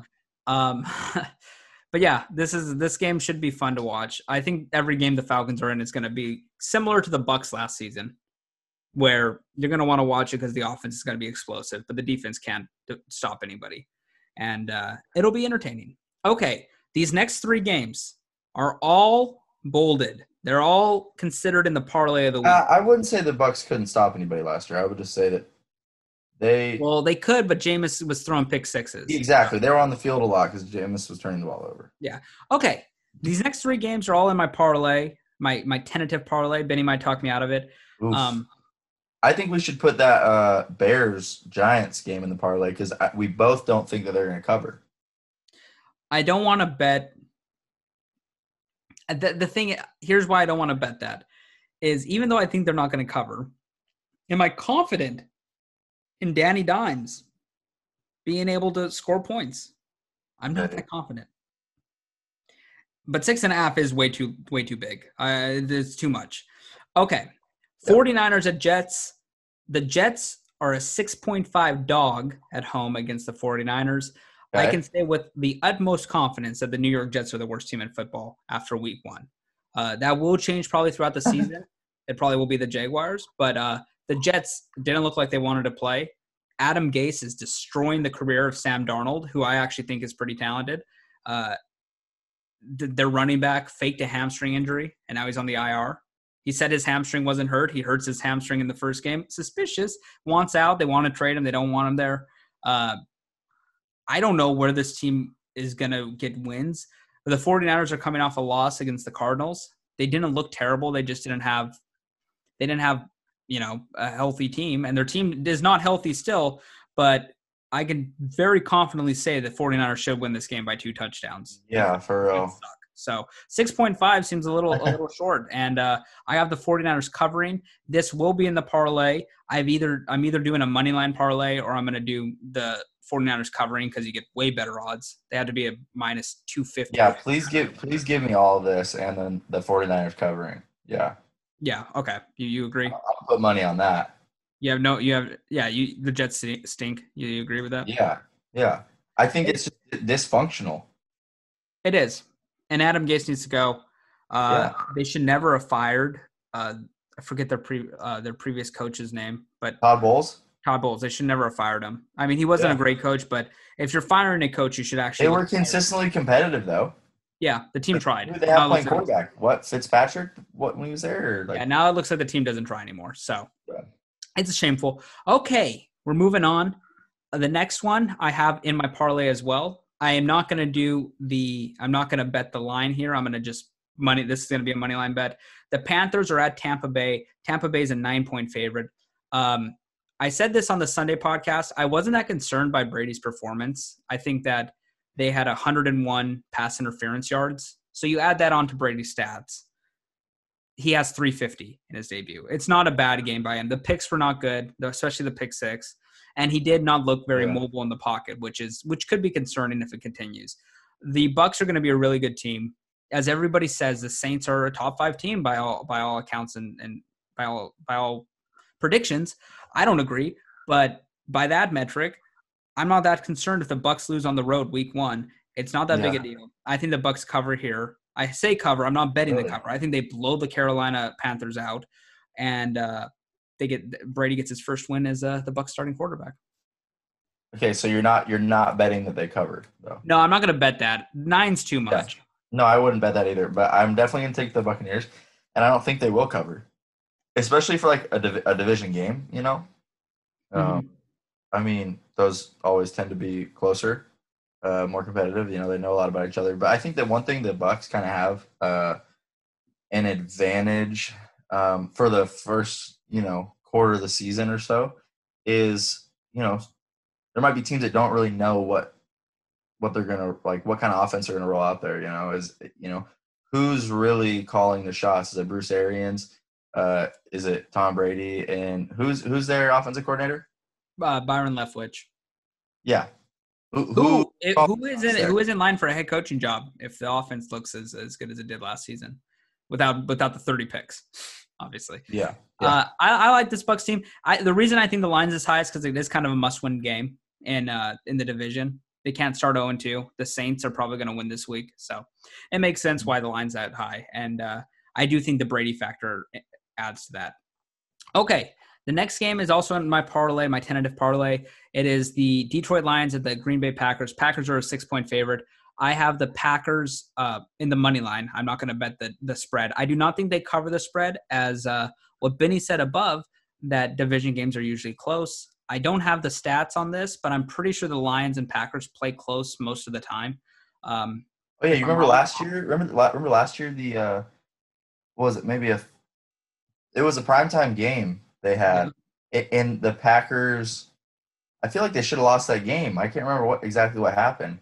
[SPEAKER 1] Um, but yeah, this is this game should be fun to watch. I think every game the Falcons are in is going to be similar to the Bucks last season, where you're going to want to watch it because the offense is going to be explosive, but the defense can't d- stop anybody, and uh, it'll be entertaining. Okay, these next three games are all bolded. They're all considered in the parlay of the week.
[SPEAKER 2] Uh, I wouldn't say the Bucks couldn't stop anybody last year. I would just say that they
[SPEAKER 1] well, they could, but Jameis was throwing pick sixes.
[SPEAKER 2] exactly they were on the field a lot because Jameis was turning the ball over. Yeah.
[SPEAKER 1] Okay, these next three games are all in my parlay, my my tentative parlay. Benny might talk me out of it.
[SPEAKER 2] Oof.
[SPEAKER 1] Um,
[SPEAKER 2] I think we should put that uh, Bears Giants game in the parlay because we both don't think that they're going to cover.
[SPEAKER 1] I don't want to bet. The, the thing here's why I don't want to bet that is even though I think they're not going to cover, Am I confident in Danny Dimes being able to score points? I'm not that confident. But six and a half is way too way too big. Uh, it's too much. Okay. 49ers at Jets. The Jets are a 6.5 dog at home against the 49ers. I can say with the utmost confidence that the New York Jets are the worst team in football after week one. Uh, that will change probably throughout the season. it probably will be the Jaguars, but uh, the Jets didn't look like they wanted to play. Adam Gase is destroying the career of Sam Darnold, who I actually think is pretty talented. Uh, th- their running back faked a hamstring injury, and now he's on the IR. He said his hamstring wasn't hurt. He hurts his hamstring in the first game. Suspicious. Wants out. They want to trade him. They don't want him there. Uh, I don't know where this team is going to get wins. The 49ers are coming off a loss against the Cardinals. They didn't look terrible. They just didn't have they didn't have, you know, a healthy team and their team is not healthy still, but I can very confidently say that 49ers should win this game by two touchdowns.
[SPEAKER 2] Yeah, for real.
[SPEAKER 1] So 6.5 seems a little a little short and uh, I have the 49ers covering. This will be in the parlay. I've either I'm either doing a money line parlay or I'm going to do the 49ers covering because you get way better odds. They had to be a minus 250.
[SPEAKER 2] Yeah, please give please give me all of this and then the 49ers covering. Yeah.
[SPEAKER 1] Yeah, okay. You you agree?
[SPEAKER 2] I'll put money on that.
[SPEAKER 1] You have no you have yeah, you the Jets stink. You, you agree with that?
[SPEAKER 2] Yeah. Yeah. I think it's just dysfunctional.
[SPEAKER 1] It is. And Adam Gase needs to go. Uh, They should never have fired. Uh, I forget their pre uh, their previous coach's name, but
[SPEAKER 2] Todd Bowles,
[SPEAKER 1] Todd Bowles. They should never have fired him. I mean, he wasn't a great coach, but if you're firing a coach, you should actually.
[SPEAKER 2] they were consistently competitive though.
[SPEAKER 1] Yeah, the team tried.
[SPEAKER 2] Who they have playing
[SPEAKER 1] like-
[SPEAKER 2] What Fitzpatrick? What when he was there? Like,
[SPEAKER 1] yeah, now it looks like the team doesn't try anymore. So
[SPEAKER 2] Yeah.
[SPEAKER 1] it's shameful. Okay, we're moving on. Uh, The next one I have in my parlay as well. I am not going to do the. I'm not going to bet the line here. I'm going to just money. This is going to be a money line bet. The Panthers are at Tampa Bay. Tampa Bay is a nine point favorite. Um, I said this on the Sunday podcast. I wasn't that concerned by Brady's performance. I think that they had 101 pass interference yards. So you add that on to Brady's stats he has 350 in his debut. It's not a bad game by him. The picks were not good, especially the pick six, and he did not look very
[SPEAKER 2] Yeah.
[SPEAKER 1] mobile in the pocket, which is which could be concerning if it continues. The Bucs are going to be a really good team, as everybody says. The Saints are a top five team by all by all accounts and and by all by all predictions. I don't agree, but by that metric, I'm not that concerned if the Bucs lose on the road week one. It's not that big a deal. I think the Bucs cover here. I say cover. I'm not betting the cover. I think they blow the Carolina Panthers out, and uh, they get Brady gets his first win as uh, the Bucs starting quarterback.
[SPEAKER 2] okay, so you're not you're not betting that they covered though.
[SPEAKER 1] No, I'm not going to bet that. Nine's too much.
[SPEAKER 2] No, I wouldn't bet that either. But I'm definitely gonna take the Buccaneers, and I don't think they will cover, especially for like a, div- a division game. You know, um, I mean those always tend to be closer, uh, more competitive. You know, they know a lot about each other. But I think that one thing the Bucs kind of have uh, an advantage um, for the first you know quarter of the season or so is you know there might be teams that don't really know what what they're gonna like what kind of offense they're gonna roll out there you know is you know who's really calling the shots is it bruce arians uh is it tom brady and who's who's their offensive coordinator
[SPEAKER 1] Uh, Byron Leftwich.
[SPEAKER 2] yeah who,
[SPEAKER 1] Who,
[SPEAKER 2] who
[SPEAKER 1] it-
[SPEAKER 2] calls
[SPEAKER 1] who
[SPEAKER 2] the
[SPEAKER 1] is in who is in line for a head coaching job if the offense looks as, as good as it did last season, without without the 30 picks, obviously.
[SPEAKER 2] yeah Yeah.
[SPEAKER 1] Uh, I, I like this Bucs team. I, the reason I think the line's as high is because it is kind of a must-win game in uh, in the division. They can't start 0 2. The Saints are probably going to win this week, so it makes sense why the line's that high. And uh, I do think the Brady factor adds to that. Okay, the next game is also in my parlay, my tentative parlay. It is the Detroit Lions at the Green Bay Packers. Packers are a six-point favorite. I have the Packers uh, in the money line. I'm not going to bet the the spread. I do not think they cover the spread, as uh, what Benny said above that division games are usually close. I don't have the stats on this, but I'm pretty sure the Lions and Packers play close most of the time. Um,
[SPEAKER 2] oh yeah you remember last year remember remember last year the uh what was it maybe a it was a primetime game they had in the packers i feel like they should have lost that game i can't remember what exactly what happened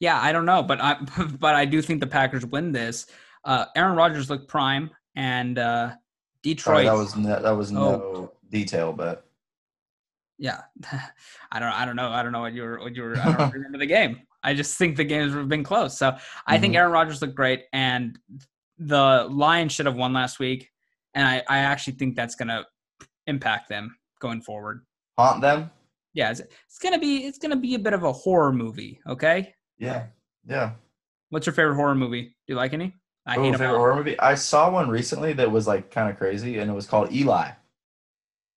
[SPEAKER 1] yeah, I don't know, but I but I do think the Packers win this. Uh, Aaron Rodgers looked prime, and uh,
[SPEAKER 2] Sorry,
[SPEAKER 1] Detroit.
[SPEAKER 2] that was no, that was
[SPEAKER 1] Oh.
[SPEAKER 2] no detail, but
[SPEAKER 1] Yeah, I don't. I don't know. I don't know what you were. What you were. I don't remember the game. I just think the games have been close. So I think
[SPEAKER 2] Mhm.
[SPEAKER 1] Aaron Rodgers looked great, and the Lions should have won last week. And I, I actually think that's going to impact them going forward.
[SPEAKER 2] haunt them.
[SPEAKER 1] Yeah, it's, it's gonna be it's gonna be a bit of a horror movie. Okay,
[SPEAKER 2] Yeah, yeah.
[SPEAKER 1] what's your favorite horror movie? Do you like any? I
[SPEAKER 2] Ooh,
[SPEAKER 1] hate
[SPEAKER 2] favorite horror movie. I saw one recently that was like kind of crazy, and it was called Eli.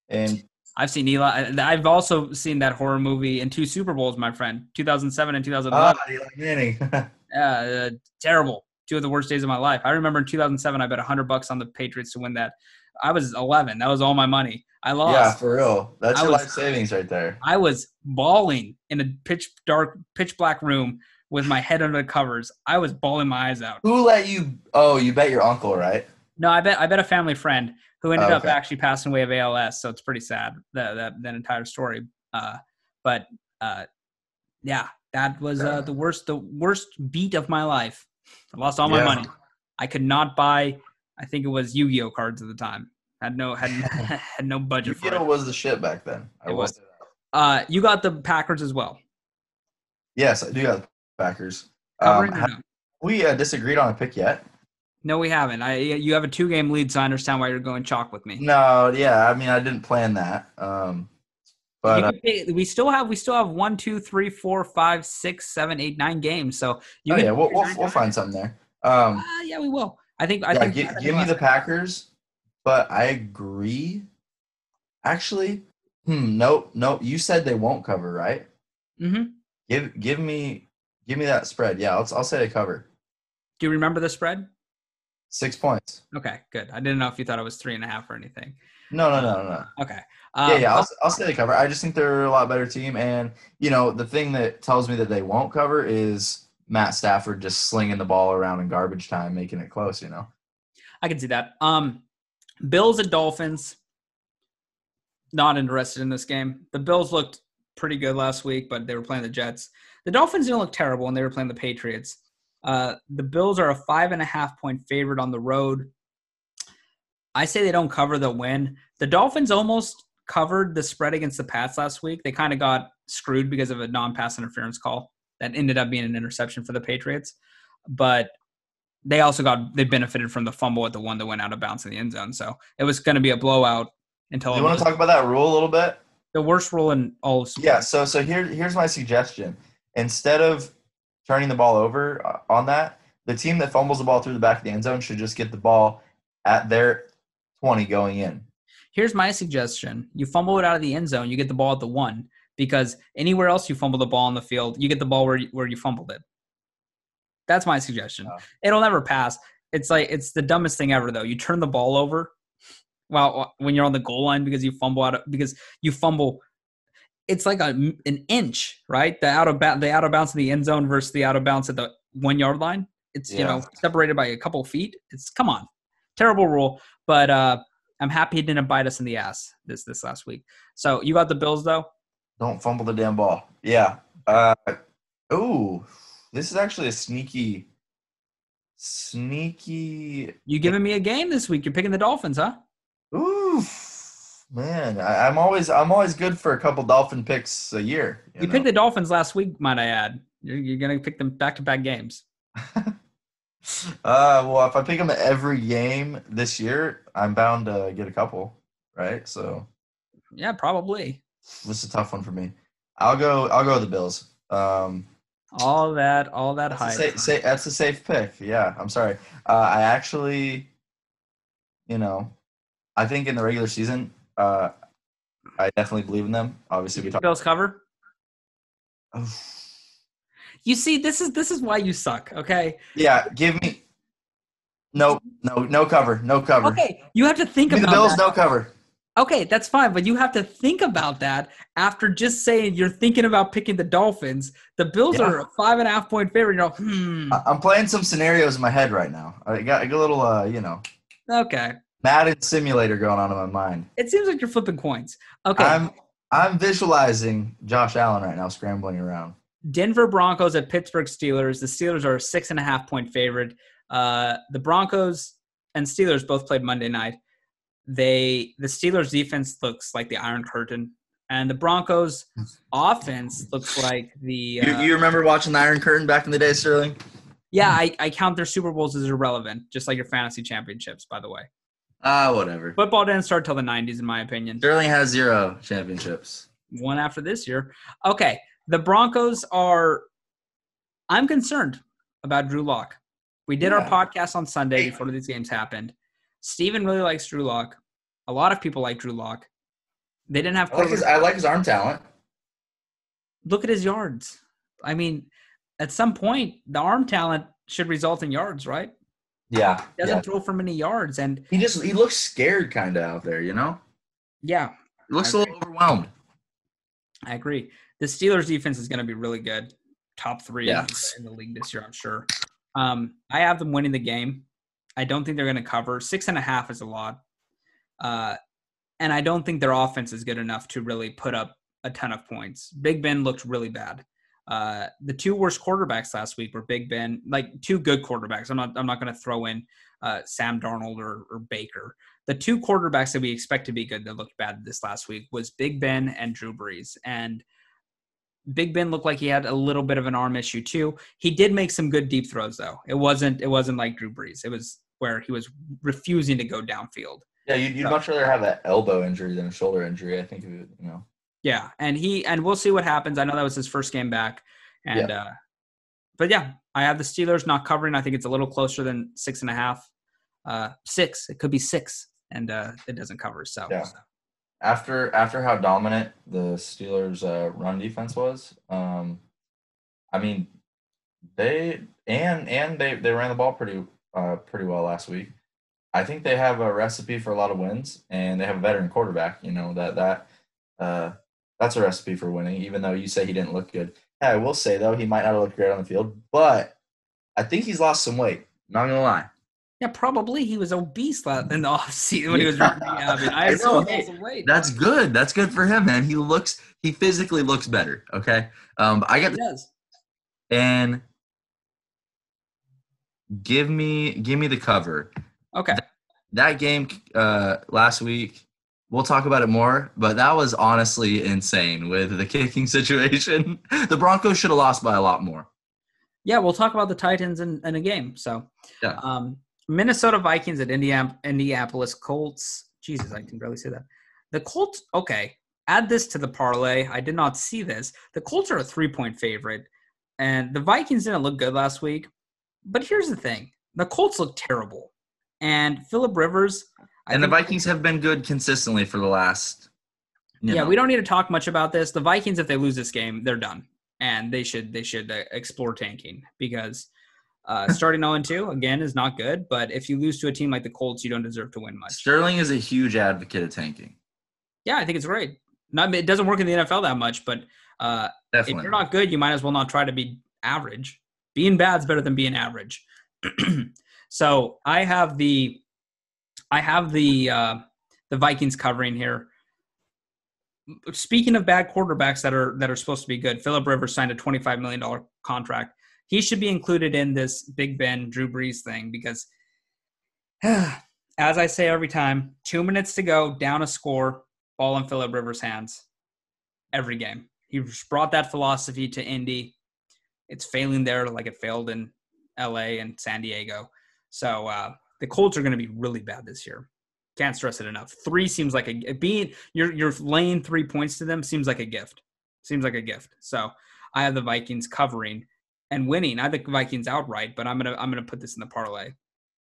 [SPEAKER 2] And
[SPEAKER 1] I've seen Eli. I've also seen that horror movie in two Super Bowls, my friend, 2007 and 2011.
[SPEAKER 2] ah, Eli Manning.
[SPEAKER 1] uh, terrible. Two of the worst days of my life. I remember in 2007, I bet 100 bucks on the Patriots to win that. I was 11. That was all my money. I lost.
[SPEAKER 2] yeah, for real. That's
[SPEAKER 1] I
[SPEAKER 2] your
[SPEAKER 1] was-
[SPEAKER 2] life savings right there.
[SPEAKER 1] I was bawling in a pitch dark, pitch black room with my head under the covers. I was bawling my eyes out.
[SPEAKER 2] Who let you? Oh, you bet your uncle, right?
[SPEAKER 1] No, I bet I bet a family friend who ended
[SPEAKER 2] Oh,
[SPEAKER 1] up actually passing away of ALS. So it's pretty sad that that, that entire story. Uh, but uh, yeah, that was uh, the worst the worst beat of my life. I lost all my
[SPEAKER 2] Yeah.
[SPEAKER 1] money. I could not buy. I think it was Yu-Gi-Oh cards at the time. Had no had had no budget for
[SPEAKER 2] Yu-Gi-Oh
[SPEAKER 1] it.
[SPEAKER 2] was the shit back then. I
[SPEAKER 1] It was. Uh, you got the Packers as well.
[SPEAKER 2] Yes, I do got the Packers. Um, have
[SPEAKER 1] no?
[SPEAKER 2] we uh, disagreed on a pick yet?
[SPEAKER 1] No, we haven't. I you have a two game lead, so I understand why you're going chalk with me.
[SPEAKER 2] No, yeah. I mean, I didn't plan that. Um, but uh,
[SPEAKER 1] pick- we still have we still have one, two, three, four, five, six, seven, eight, nine games. So you
[SPEAKER 2] oh yeah, we'll we'll, we'll find something there. Um,
[SPEAKER 1] Uh, yeah, we will. I think. I
[SPEAKER 2] yeah,
[SPEAKER 1] think.
[SPEAKER 2] gi- give me the Packers, but I agree. Actually, hmm, nope, nope. You said they won't cover, right?
[SPEAKER 1] hmm
[SPEAKER 2] Give give me give me that spread. Yeah, I'll I'll say they cover
[SPEAKER 1] Do you remember the spread?
[SPEAKER 2] six points.
[SPEAKER 1] Okay, good. I didn't know if you thought it was three and a half or anything.
[SPEAKER 2] No, no, no, no, no.
[SPEAKER 1] Okay.
[SPEAKER 2] yeah, yeah, I'll, I'll say they cover. I just think they're a lot better team, and you know the thing that tells me that they won't cover is Matt Stafford just slinging the ball around in garbage time, making it close. You know.
[SPEAKER 1] I can see that. Um, Bills and Dolphins. Not interested in this game. The Bills looked pretty good last week, but they were playing the Jets. The Dolphins didn't look terrible when they were playing the Patriots. Uh, the Bills are a five and a half point favorite on the road. I say they don't cover the win. The Dolphins almost covered the spread against the Pats last week. They kind of got screwed because of a non-pass interference call that ended up being an interception for the Patriots. But they also got they benefited from the fumble at the one that went out of bounds in the end zone. So it was going to be a blowout until
[SPEAKER 2] You want to talk about that rule a little bit?
[SPEAKER 1] the worst rule in all of sports.
[SPEAKER 2] Yeah. So so here here's my suggestion. Instead of turning the ball over uh, on that, the team that fumbles the ball through the back of the end zone should just get the ball at their twenty going in.
[SPEAKER 1] Here's my suggestion: you fumble it out of the end zone, you get the ball at the one. Because anywhere else you fumble the ball on the field, you get the ball where you, where you fumbled it. That's my suggestion.
[SPEAKER 2] Oh.
[SPEAKER 1] It'll never pass. It's like it's the dumbest thing ever, though. You turn the ball over, well, when you're on the goal line because you fumble out of, because you fumble. It's like a, an inch, right? The out of ba- the out of bounds of the end zone versus the out of bounds at the one yard line. It's you know separated by a couple feet. It's come on, terrible rule. But uh, I'm happy it didn't bite us in the ass this this last week. So you got the Bills though.
[SPEAKER 2] Don't fumble the damn ball. Yeah. Uh, ooh, this is actually a sneaky, sneaky.
[SPEAKER 1] You giving me a game this week? You're picking the Dolphins, huh?
[SPEAKER 2] Ooh, man, I, I'm always I'm always good for a couple dolphin picks a year.
[SPEAKER 1] You, picked the Dolphins last week, might I add. You're, you're gonna pick them back to back games.
[SPEAKER 2] Uh, well, if I pick them every game this year, I'm bound to get a couple, right? So
[SPEAKER 1] Yeah, probably.
[SPEAKER 2] this is a tough one for me. I'll go. I'll go with the Bills. Um,
[SPEAKER 1] All that, all that
[SPEAKER 2] that's,
[SPEAKER 1] hype.
[SPEAKER 2] a safe, sa- that's a safe pick. Yeah, I'm sorry. Uh, I actually, you know, I think in the regular season, uh, I definitely believe in them. Obviously, we talked.
[SPEAKER 1] Bills cover. You see, this is this is why you suck. Okay.
[SPEAKER 2] Yeah, give me. No, no, no cover, no cover.
[SPEAKER 1] Okay. You have to think
[SPEAKER 2] Give me the Bills,
[SPEAKER 1] that.
[SPEAKER 2] no cover.
[SPEAKER 1] Okay, that's fine, but you have to think about that after just saying you're thinking about picking the Dolphins. The Bills
[SPEAKER 2] Yeah.
[SPEAKER 1] are a five and a half point favorite. You're hmm.
[SPEAKER 2] I'm playing some scenarios in my head right now. I got, I got a little, uh, you know,
[SPEAKER 1] Okay.
[SPEAKER 2] Madden simulator going on in my mind.
[SPEAKER 1] It seems like you're flipping coins. Okay.
[SPEAKER 2] I'm, I'm visualizing Josh Allen right now scrambling around.
[SPEAKER 1] Denver Broncos at Pittsburgh Steelers. The Steelers are a six and a half point favorite. Uh, the Broncos and Steelers both played Monday night. they the Steelers defense looks like the Iron Curtain, and the Broncos offense looks like the.
[SPEAKER 3] You,
[SPEAKER 1] Uh,
[SPEAKER 3] you remember watching the Iron Curtain back in the day, Sterling?
[SPEAKER 1] yeah, I, I count their Super Bowls as irrelevant, just like your fantasy championships, by the way.
[SPEAKER 3] Ah, whatever.
[SPEAKER 1] Football didn't start till the '90s, in my opinion.
[SPEAKER 3] Sterling has zero championships.
[SPEAKER 1] One after this year. Okay, the Broncos are. I'm concerned about Drew Lock. We did our podcast on Sunday before these games happened. Steven really likes Drew Lock. A lot of people like Drew Lock. They didn't have
[SPEAKER 2] I like his I like his arm talent.
[SPEAKER 1] look at his yards. I mean, at some point, the arm talent should result in yards, right?
[SPEAKER 2] Yeah.
[SPEAKER 1] He doesn't
[SPEAKER 2] yeah.
[SPEAKER 1] throw for many yards, and
[SPEAKER 3] He just he looks scared kind of out there, you know?
[SPEAKER 1] yeah,
[SPEAKER 3] He looks a little overwhelmed.
[SPEAKER 1] I agree. The Steelers defense is going to be really good, top three
[SPEAKER 3] Yeah.
[SPEAKER 1] in the league this year, I'm sure. Um, I have them winning the game. I don't think they're going to cover six and a half is a lot, uh, and I don't think their offense is good enough to really put up a ton of points. Big Ben looked really bad. Uh, the two worst quarterbacks last week were Big Ben, like two good quarterbacks. I'm not. I'm not going to throw in uh, Sam Darnold or, or Baker. The two quarterbacks that we expect to be good that looked bad this last week was Big Ben and Drew Brees. And Big Ben looked like he had a little bit of an arm issue too. He did make some good deep throws though. It wasn't. It wasn't like Drew Brees. It was where he was refusing to go downfield.
[SPEAKER 2] Yeah, you'd, you'd
[SPEAKER 1] Yeah.
[SPEAKER 2] much rather have an elbow injury than a shoulder injury. I think, you know.
[SPEAKER 1] Yeah, and he and we'll see what happens. I know that was his first game back, and uh but yeah, I have the Steelers not covering. I think it's a little closer than six and a half, uh six. It could be six, and uh it doesn't cover. So
[SPEAKER 2] Yeah. After after how dominant the Steelers' uh, run defense was, um, I mean, they and and they they ran the ball pretty uh, pretty well last week. I think they have a recipe for a lot of wins, and they have a veteran quarterback. You know that that uh, that's a recipe for winning. Even though you say he didn't look good, yeah, I will say though he might not have looked great on the field, but I think he's lost some weight. Not gonna lie.
[SPEAKER 1] yeah, probably he was obese in the offseason when he was rehabbing. I,
[SPEAKER 3] I
[SPEAKER 1] have
[SPEAKER 3] know, hey. That's good. That's good for him, man. He looks he physically looks better. Okay. Um I got
[SPEAKER 1] He does.
[SPEAKER 3] and give me give me the cover.
[SPEAKER 1] Okay.
[SPEAKER 3] That game uh last week, we'll talk about it more, but that was honestly insane with the kicking situation. The Broncos should have lost by a lot more.
[SPEAKER 1] Yeah, we'll talk about the Titans in, in a game. So,
[SPEAKER 3] Yeah.
[SPEAKER 1] um, Minnesota Vikings at Indian, Indianapolis Colts. Jesus, I can barely say that. The Colts. Okay, add this to the parlay. I did not see this. The Colts are a three point favorite, and the Vikings didn't look good last week. But here's the thing: the Colts look terrible, and Philip Rivers. I
[SPEAKER 3] and the Vikings have been good consistently for the last
[SPEAKER 1] yeah,
[SPEAKER 3] know,
[SPEAKER 1] we don't need to talk much about this. The Vikings, if they lose this game, they're done, and they should they should uh, explore tanking because uh, starting 0 2 again is not good. But if you lose to a team like the Colts, you don't deserve to win much.
[SPEAKER 3] Sterling is a huge advocate of tanking.
[SPEAKER 1] Yeah, I think it's great. Not it doesn't work in the NFL that much, but uh, if you're not good, you might as well not try to be average. Being bad's better than being average. so I have the I have the uh, the Vikings covering here. Speaking of bad quarterbacks that are that are supposed to be good, Philip Rivers signed a twenty five million dollar contract. He should be included in this Big Ben Drew Brees thing because, as I say every time, two minutes to go, down a score, ball in Philip Rivers' hands. Every game, he brought that philosophy to Indy. It's failing there like it failed in L.A. and San Diego. So uh, the Colts are going to be really bad this year. Can't stress it enough. Three seems like a being you're you're laying three points to them seems like a gift. Seems like a gift. So I have the Vikings covering and winning. I have the Vikings outright, but I'm gonna I'm gonna put this in the parlay.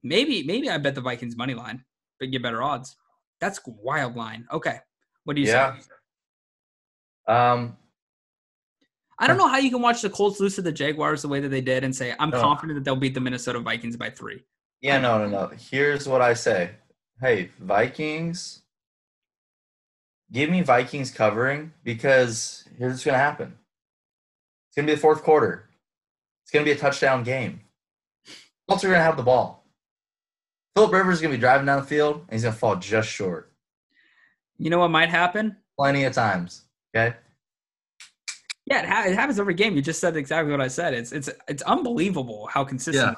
[SPEAKER 1] Maybe maybe I bet the Vikings money line, but get better odds. That's wild line. Okay, what do you
[SPEAKER 2] Yeah.
[SPEAKER 1] say?
[SPEAKER 2] Um,
[SPEAKER 1] I don't know how you can watch the Colts lose to the Jaguars the way that they did and say I'm
[SPEAKER 2] No.
[SPEAKER 1] confident that they'll beat the Minnesota Vikings by three.
[SPEAKER 2] Yeah, no, no, no. Here's what I say. Hey, Vikings. Give me Vikings covering because here's what's gonna happen. It's gonna be the fourth quarter. It's gonna be a touchdown game. Colts are gonna have the ball. Philip Rivers is gonna be driving down the field and he's gonna fall just short.
[SPEAKER 1] You know what might happen?
[SPEAKER 2] Plenty of times. Okay.
[SPEAKER 1] Yeah, it, ha- it happens every game. You just said exactly what I said. It's it's it's unbelievable how consistent.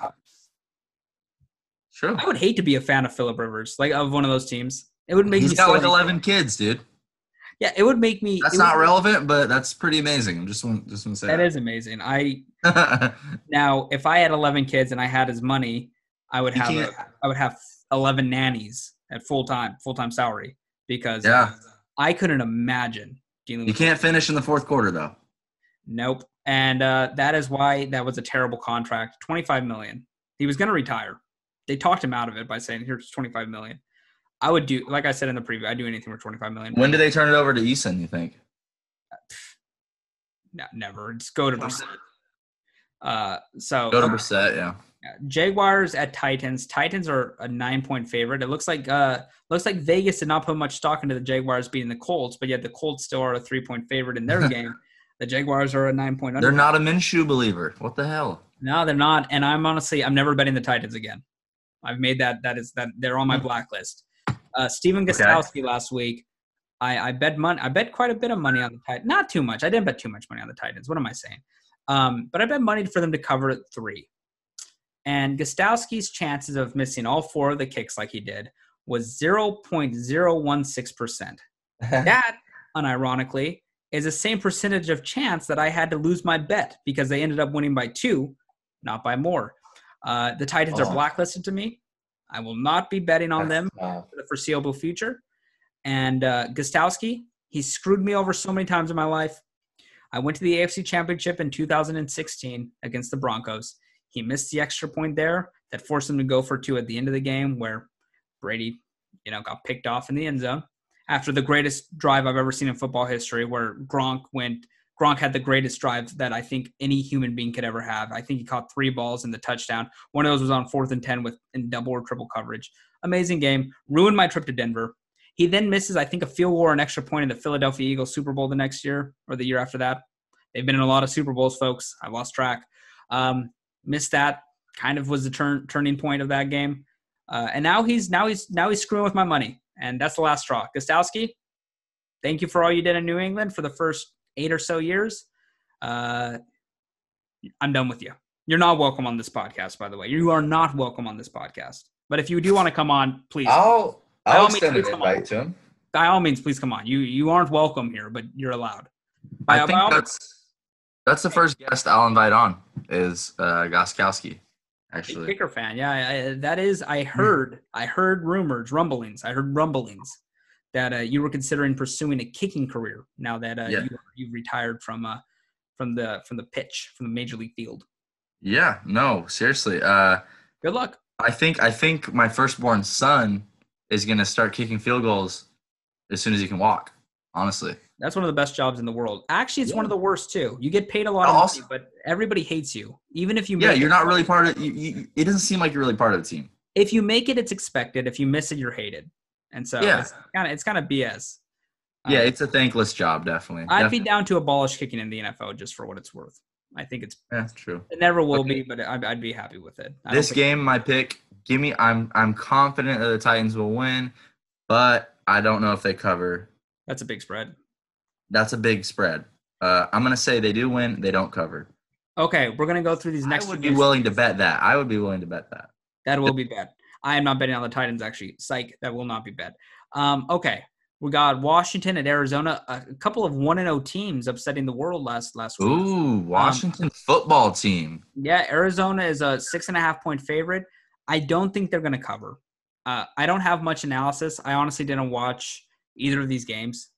[SPEAKER 3] Sure.
[SPEAKER 1] I would hate to be a fan of Philip Rivers, like of one of those teams. It would make
[SPEAKER 3] He's
[SPEAKER 1] me
[SPEAKER 3] got like. 11 kids, dude.
[SPEAKER 1] Yeah, it would make me.
[SPEAKER 3] That's not
[SPEAKER 1] would-
[SPEAKER 3] relevant, but that's pretty amazing. I'm just want just want to say
[SPEAKER 1] That is amazing. I now, if I had 11 kids and I had his money, I would
[SPEAKER 3] You
[SPEAKER 1] have a, I would have 11 nannies at full time full time salary because
[SPEAKER 3] yeah.
[SPEAKER 1] I couldn't imagine dealing
[SPEAKER 3] You can't finish in the fourth quarter though.
[SPEAKER 1] Nope. And uh, that is why that was a terrible contract. 25 million. He was going to retire. They talked him out of it by saying, "Here's 25 million. I would do, like I said in the preview, I'd do anything for 25 million.
[SPEAKER 3] When do they turn it over to Eason? You think?
[SPEAKER 1] No, never. Just go to Brissett. Uh, so
[SPEAKER 3] Go to
[SPEAKER 1] okay.
[SPEAKER 3] Brissett, yeah.
[SPEAKER 1] Yeah, Jaguars at Titans. Titans are a nine point favorite. It looks like uh looks like Vegas did not put much stock into the Jaguars beating the Colts, but yet the Colts still are a three point favorite in their game. The Jaguars are a nine point
[SPEAKER 3] They're not a Minshew believer. What the hell?
[SPEAKER 1] No, they're not. And I'm honestly I'm never betting the Titans again. I've made that that is that they're on my
[SPEAKER 3] Hmm.
[SPEAKER 1] blacklist. Uh Stephen
[SPEAKER 3] Okay.
[SPEAKER 1] Gostkowski last week. I, I bet money I bet quite a bit of money on the Titans. Not too much. I didn't bet too much money on the Titans. What am I saying? Um, but I bet money for them to cover at three. And Gostkowski's chances of missing all four of the kicks like he did was 0.016%. That, unironically, is the same percentage of chance that I had to lose my bet because they ended up winning by two, not by more. Uh, the Titans are
[SPEAKER 2] Oh.
[SPEAKER 1] blacklisted to me. I will not be betting on them for the foreseeable future. And uh, Gostkowski, he screwed me over so many times in my life. I went to the AFC Championship in 2016 against the Broncos. He missed the extra point there that forced him to go for two at the end of the game, where Brady, you know, got picked off in the end zone after the greatest drive I've ever seen in football history, where Gronk went. Gronk had the greatest drive that I think any human being could ever have. I think he caught three balls in the touchdown. One of those was on fourth and ten with in double or triple coverage. Amazing game. Ruined my trip to Denver. He then misses, I think, a field goal or an extra point in the Philadelphia Eagles Super Bowl the next year or the year after that. They've been in a lot of Super Bowls, folks. I lost track. Um, missed that. Kind of was the turn turning point of that game. Uh, and now he's now he's now he's screwing with my money, and that's the last straw. Gostkowski, thank you for all you did in New England for the first eight or so years. Uh, I'm done with you. You're not welcome on this podcast, by the way. You are not welcome on this podcast. But if you do want to come on, please,
[SPEAKER 2] I'll
[SPEAKER 1] By all
[SPEAKER 2] I'll
[SPEAKER 1] means,
[SPEAKER 2] an
[SPEAKER 1] please come on.
[SPEAKER 2] invite to him.
[SPEAKER 1] by all means, please come on. You you aren't welcome here, but you're allowed. By,
[SPEAKER 3] I think
[SPEAKER 1] all means.
[SPEAKER 3] that's that's the first guest I'll invite on is uh, Gostkowski.
[SPEAKER 1] Big
[SPEAKER 3] Actually,
[SPEAKER 1] kicker fan. Yeah, I, I- that is. I heard. I heard rumors, rumblings. I heard rumblings that uh, you were considering pursuing a kicking career now that uh,
[SPEAKER 3] Yeah.
[SPEAKER 1] you, you've retired from uh, from the from the pitch from the major league field.
[SPEAKER 3] yeah, no, seriously. Uh,
[SPEAKER 1] Good luck.
[SPEAKER 3] I think I think my firstborn son is gonna start kicking field goals as soon as he can walk. Honestly,
[SPEAKER 1] That's one of the best jobs in the world. Actually, it's one of the worst too. You get paid a lot
[SPEAKER 3] Oh, also-
[SPEAKER 1] money, but everybody hates you. Even if you.
[SPEAKER 3] Yeah, you're
[SPEAKER 1] it,
[SPEAKER 3] not really part of. You, you, it doesn't seem like you're really part of the team.
[SPEAKER 1] If you make it, it's expected. If you miss it, you're hated. And so
[SPEAKER 3] Yeah.
[SPEAKER 1] it's kind of it's kind of BS.
[SPEAKER 3] Yeah,
[SPEAKER 1] Um,
[SPEAKER 3] it's a thankless job, definitely.
[SPEAKER 1] I'd
[SPEAKER 3] Def-
[SPEAKER 1] be down to abolish kicking in the NFL just for what it's worth. I think it's
[SPEAKER 3] yeah, true.
[SPEAKER 1] it never will
[SPEAKER 3] Okay.
[SPEAKER 1] be, but I'd, I'd be happy with it. I
[SPEAKER 3] This game, my pick. Give me. I'm I'm confident that the Titans will win, but I don't know if they cover.
[SPEAKER 1] that's a big spread.
[SPEAKER 3] That's a big spread. Uh, I'm gonna say they do win. They don't cover.
[SPEAKER 1] Okay, we're gonna go through these next.
[SPEAKER 3] I would be
[SPEAKER 1] games.
[SPEAKER 3] willing to bet that. I would be willing to bet that.
[SPEAKER 1] That will be bet. I am not betting on the Titans. Actually, psych. That will not be bet. Um, okay, we got Washington and Arizona. A couple of one and zero teams upsetting the world last last week.
[SPEAKER 3] Ooh, Washington football team.
[SPEAKER 1] Yeah, Arizona is a six and a half point favorite. I don't think they're going to cover. Uh, I don't have much analysis. I honestly didn't watch either of these games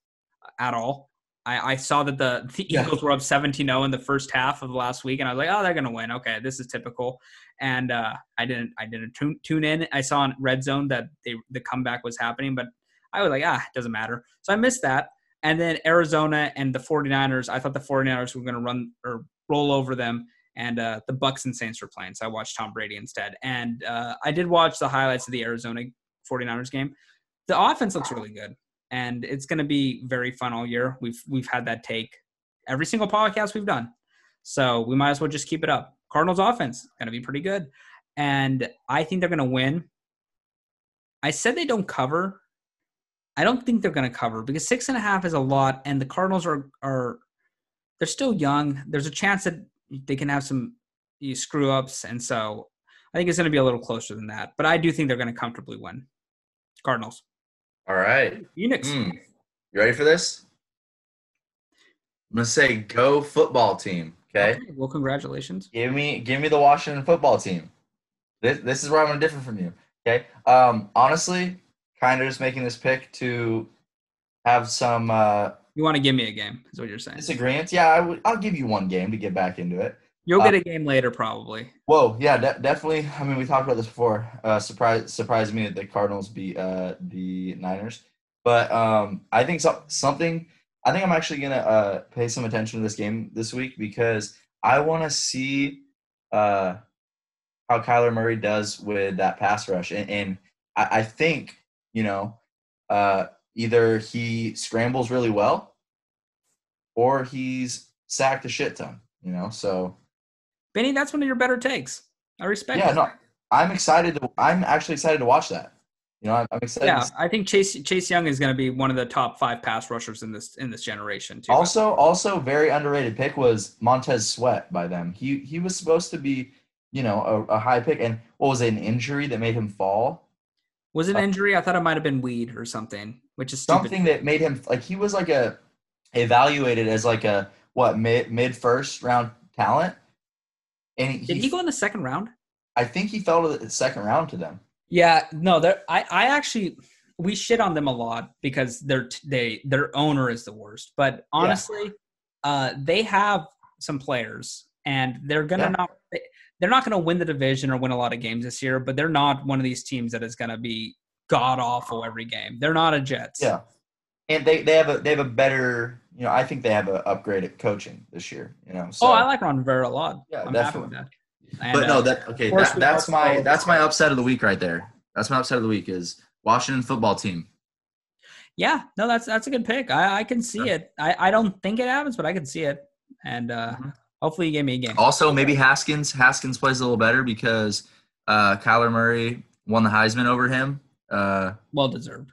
[SPEAKER 1] at all. I, I saw that the, the
[SPEAKER 2] Yeah.
[SPEAKER 1] Eagles were up 17 0 in the first half of last week, and I was like, oh, they're going to win. Okay, this is typical. And uh, I didn't I didn't tune, tune in. I saw on Red Zone that they, the comeback was happening, but I was like, ah, it doesn't matter. So I missed that. And then Arizona and the 49ers, I thought the 49ers were going to run or roll over them and uh, the Bucs and Saints were playing. So I watched Tom Brady instead. And uh, I did watch the highlights of the Arizona 49ers game. The offense looks really good, and it's going to be very fun all year. We've we've had that take every single podcast we've done, so we might as well just keep it up. Cardinals offense going to be pretty good, and I think they're going to win. I said they don't cover. I don't think they're going to cover because six and a half is a lot, and the Cardinals are are they're still young. There's a chance that they can have some screw ups, and so I think it's going to be a little closer than that. But I do think they're going to comfortably win. Cardinals.
[SPEAKER 2] All right.
[SPEAKER 1] Phoenix.
[SPEAKER 2] Mm. You ready for this? I'm gonna say go football team. Okay.
[SPEAKER 1] Well, congratulations.
[SPEAKER 2] Give me give me the Washington football team. This this is where I'm gonna differ from you. Okay. Um honestly, kind of just making this pick to have some uh
[SPEAKER 1] You want to give me a game? Is what you're saying?
[SPEAKER 2] disagreements. Yeah, I would I'll give you one game to get back into it.
[SPEAKER 1] You'll
[SPEAKER 2] uh,
[SPEAKER 1] get a game later, probably.
[SPEAKER 2] Whoa, yeah, de- definitely. I mean, we talked about this before. Uh, surprise, surprised me that the Cardinals beat uh, the Niners, but um, I think so- something. I think I'm actually gonna uh, pay some attention to this game this week because I want to see uh, how Kyler Murray does with that pass rush, and, and I, I think you know uh, either he scrambles really well or he's sacked a shit ton. You know, so
[SPEAKER 1] Benny, that's one of your better takes. I respect
[SPEAKER 2] yeah,
[SPEAKER 1] it.
[SPEAKER 2] no, I'm excited. To, I'm actually excited to watch that. You know, I'm, I'm excited.
[SPEAKER 1] Yeah, I think Chase Chase Young is going to be one of the top five pass rushers in this in this generation too.
[SPEAKER 2] Also, also very underrated pick was Montez Sweat by them. He he was supposed to be, you know, a, a high pick, and what was it, an injury that made him fall?
[SPEAKER 1] was it
[SPEAKER 2] uh,
[SPEAKER 1] an injury? I thought it might have been weed or something, which is stupid.
[SPEAKER 2] Something that made him like he was like a evaluated as like a what mid mid first round talent, and he,
[SPEAKER 1] Did he go in the second round?
[SPEAKER 2] I think he fell to the second round to them.
[SPEAKER 1] Yeah, no, they're, I I actually we shit on them a lot because their they their owner is the worst. But honestly, uh, they have some players, and they're gonna
[SPEAKER 2] Yeah.
[SPEAKER 1] not they're not gonna win the division or win a lot of games this year. But they're not one of these teams that is gonna be god awful every game. They're not a Jets.
[SPEAKER 2] Yeah, and they they have a they have a better. You know, I think they have a upgraded coaching this year. You know, so
[SPEAKER 1] oh, I like Ron Rivera a lot.
[SPEAKER 2] Yeah,
[SPEAKER 1] I'm
[SPEAKER 2] definitely.
[SPEAKER 1] happy with that. And,
[SPEAKER 3] But no,
[SPEAKER 1] uh,
[SPEAKER 3] that okay. That, that's my that's my upset of the week right there. That's my upset of the week is Washington football team.
[SPEAKER 1] yeah, no, that's that's a good pick. I, I can see
[SPEAKER 3] Yeah.
[SPEAKER 1] it. I, I don't think it happens, but I can see it. And uh,
[SPEAKER 2] Mhm.
[SPEAKER 1] hopefully, you gave me a game.
[SPEAKER 3] Also, maybe Haskins. Haskins plays a little better because uh, Kyler Murray won the Heisman over him. Uh,
[SPEAKER 1] Well deserved.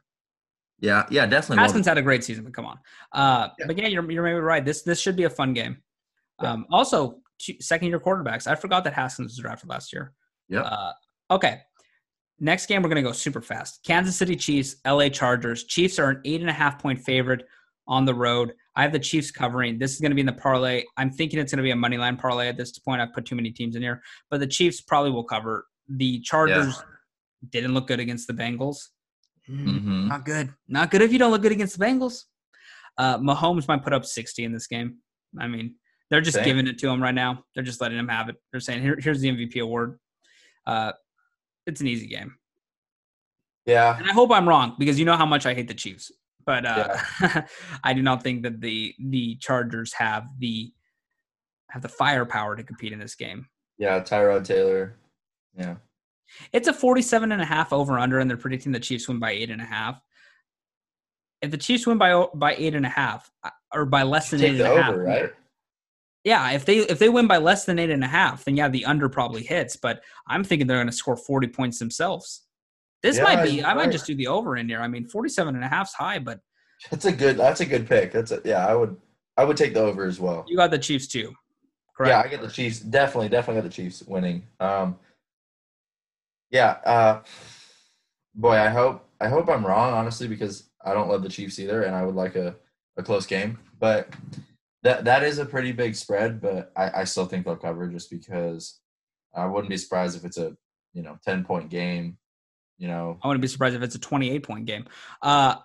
[SPEAKER 3] Yeah, yeah, definitely.
[SPEAKER 1] Haskins had a great season, but come on. Uh,
[SPEAKER 2] Yeah.
[SPEAKER 1] But yeah, you're, you're maybe right. This this should be a fun game.
[SPEAKER 2] Yeah.
[SPEAKER 1] Um, also, second year quarterbacks. I forgot that Haskins was drafted last year.
[SPEAKER 3] Yeah.
[SPEAKER 1] Uh, okay. Next game, we're going to go super fast. Kansas City Chiefs, LA Chargers. Chiefs are an eight and a half point favorite on the road. I have the Chiefs covering. This is going to be in the parlay. I'm thinking it's going to be a money line parlay at this point. I've put too many teams in here, but the Chiefs probably will cover. The Chargers didn't look good against the Bengals.
[SPEAKER 3] Mhm.
[SPEAKER 1] Not good. Not good if you don't look good against the Bengals. Uh, Mahomes might put up 60 in this game. I mean, they're just
[SPEAKER 2] Same.
[SPEAKER 1] giving it to him right now. They're just letting him have it. They're saying, Here, here's the MVP award. Uh, it's an easy game.
[SPEAKER 2] yeah.
[SPEAKER 1] And I hope I'm wrong because you know how much I hate the Chiefs. But uh, I do not think that the the Chargers have the have the firepower to compete in this game.
[SPEAKER 2] Yeah, Tyrod Taylor. Yeah.
[SPEAKER 1] It's a 47 and a half over under, and they're predicting the Chiefs win by eight and a half. If the Chiefs win by by eight and a half, uh, or by less than eight and a half,
[SPEAKER 2] over, right?
[SPEAKER 1] yeah, if they if they win by less than eight and a half, then yeah, the under probably hits. But I'm thinking they're going to score 40 points themselves. This
[SPEAKER 2] Yeah,
[SPEAKER 1] might be.
[SPEAKER 2] you're
[SPEAKER 1] I might just do the over in here. I mean, 47 and a half's high, but
[SPEAKER 2] That's a good. That's a good pick. That's a yeah. I would. I would take the over as well.
[SPEAKER 1] you got the Chiefs too, correct?
[SPEAKER 2] Yeah, I get the Chiefs. Definitely, definitely got the Chiefs winning. Um, yeah. Uh, boy, I hope I hope I'm wrong, honestly, because I don't love the Chiefs either, and I would like a, a close game. But that that is a pretty big spread. But I, I still think they'll cover just because I wouldn't be surprised if it's a you know ten point game. You know,
[SPEAKER 1] I wouldn't be surprised if it's a 28 point game. Uh,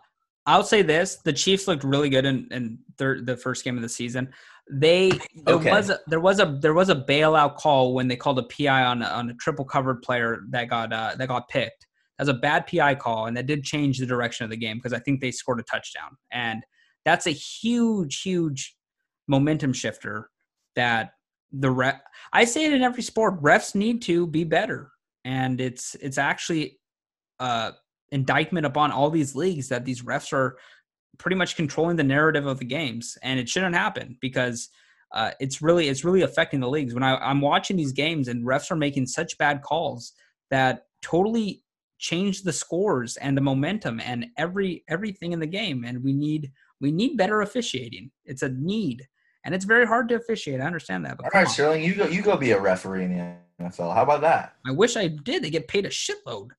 [SPEAKER 1] I'll say this: the Chiefs looked really good in, in thir- the first game of the season. They there
[SPEAKER 2] Okay.
[SPEAKER 1] was a, there was a there was a bailout call when they called a PI on on a triple covered player that got uh, that got picked. That was a bad PI call, and that did change the direction of the game because I think they scored a touchdown, and that's a huge, huge momentum shifter. That the ref, I say it in every sport, refs need to be better, and it's it's actually uh, indictment upon all these leagues that these refs are pretty much controlling the narrative of the games, and it shouldn't happen because uh, it's really it's really affecting the leagues. When I, I'm watching these games and refs are making such bad calls that totally change the scores and the momentum and every everything in the game, and we need we need better officiating. It's a need, and it's very hard to officiate. I understand that, but
[SPEAKER 2] all
[SPEAKER 1] come.
[SPEAKER 2] Sterling, you go. You go be a referee in the NFL. How about that?
[SPEAKER 1] I wish I did. They get paid a shitload,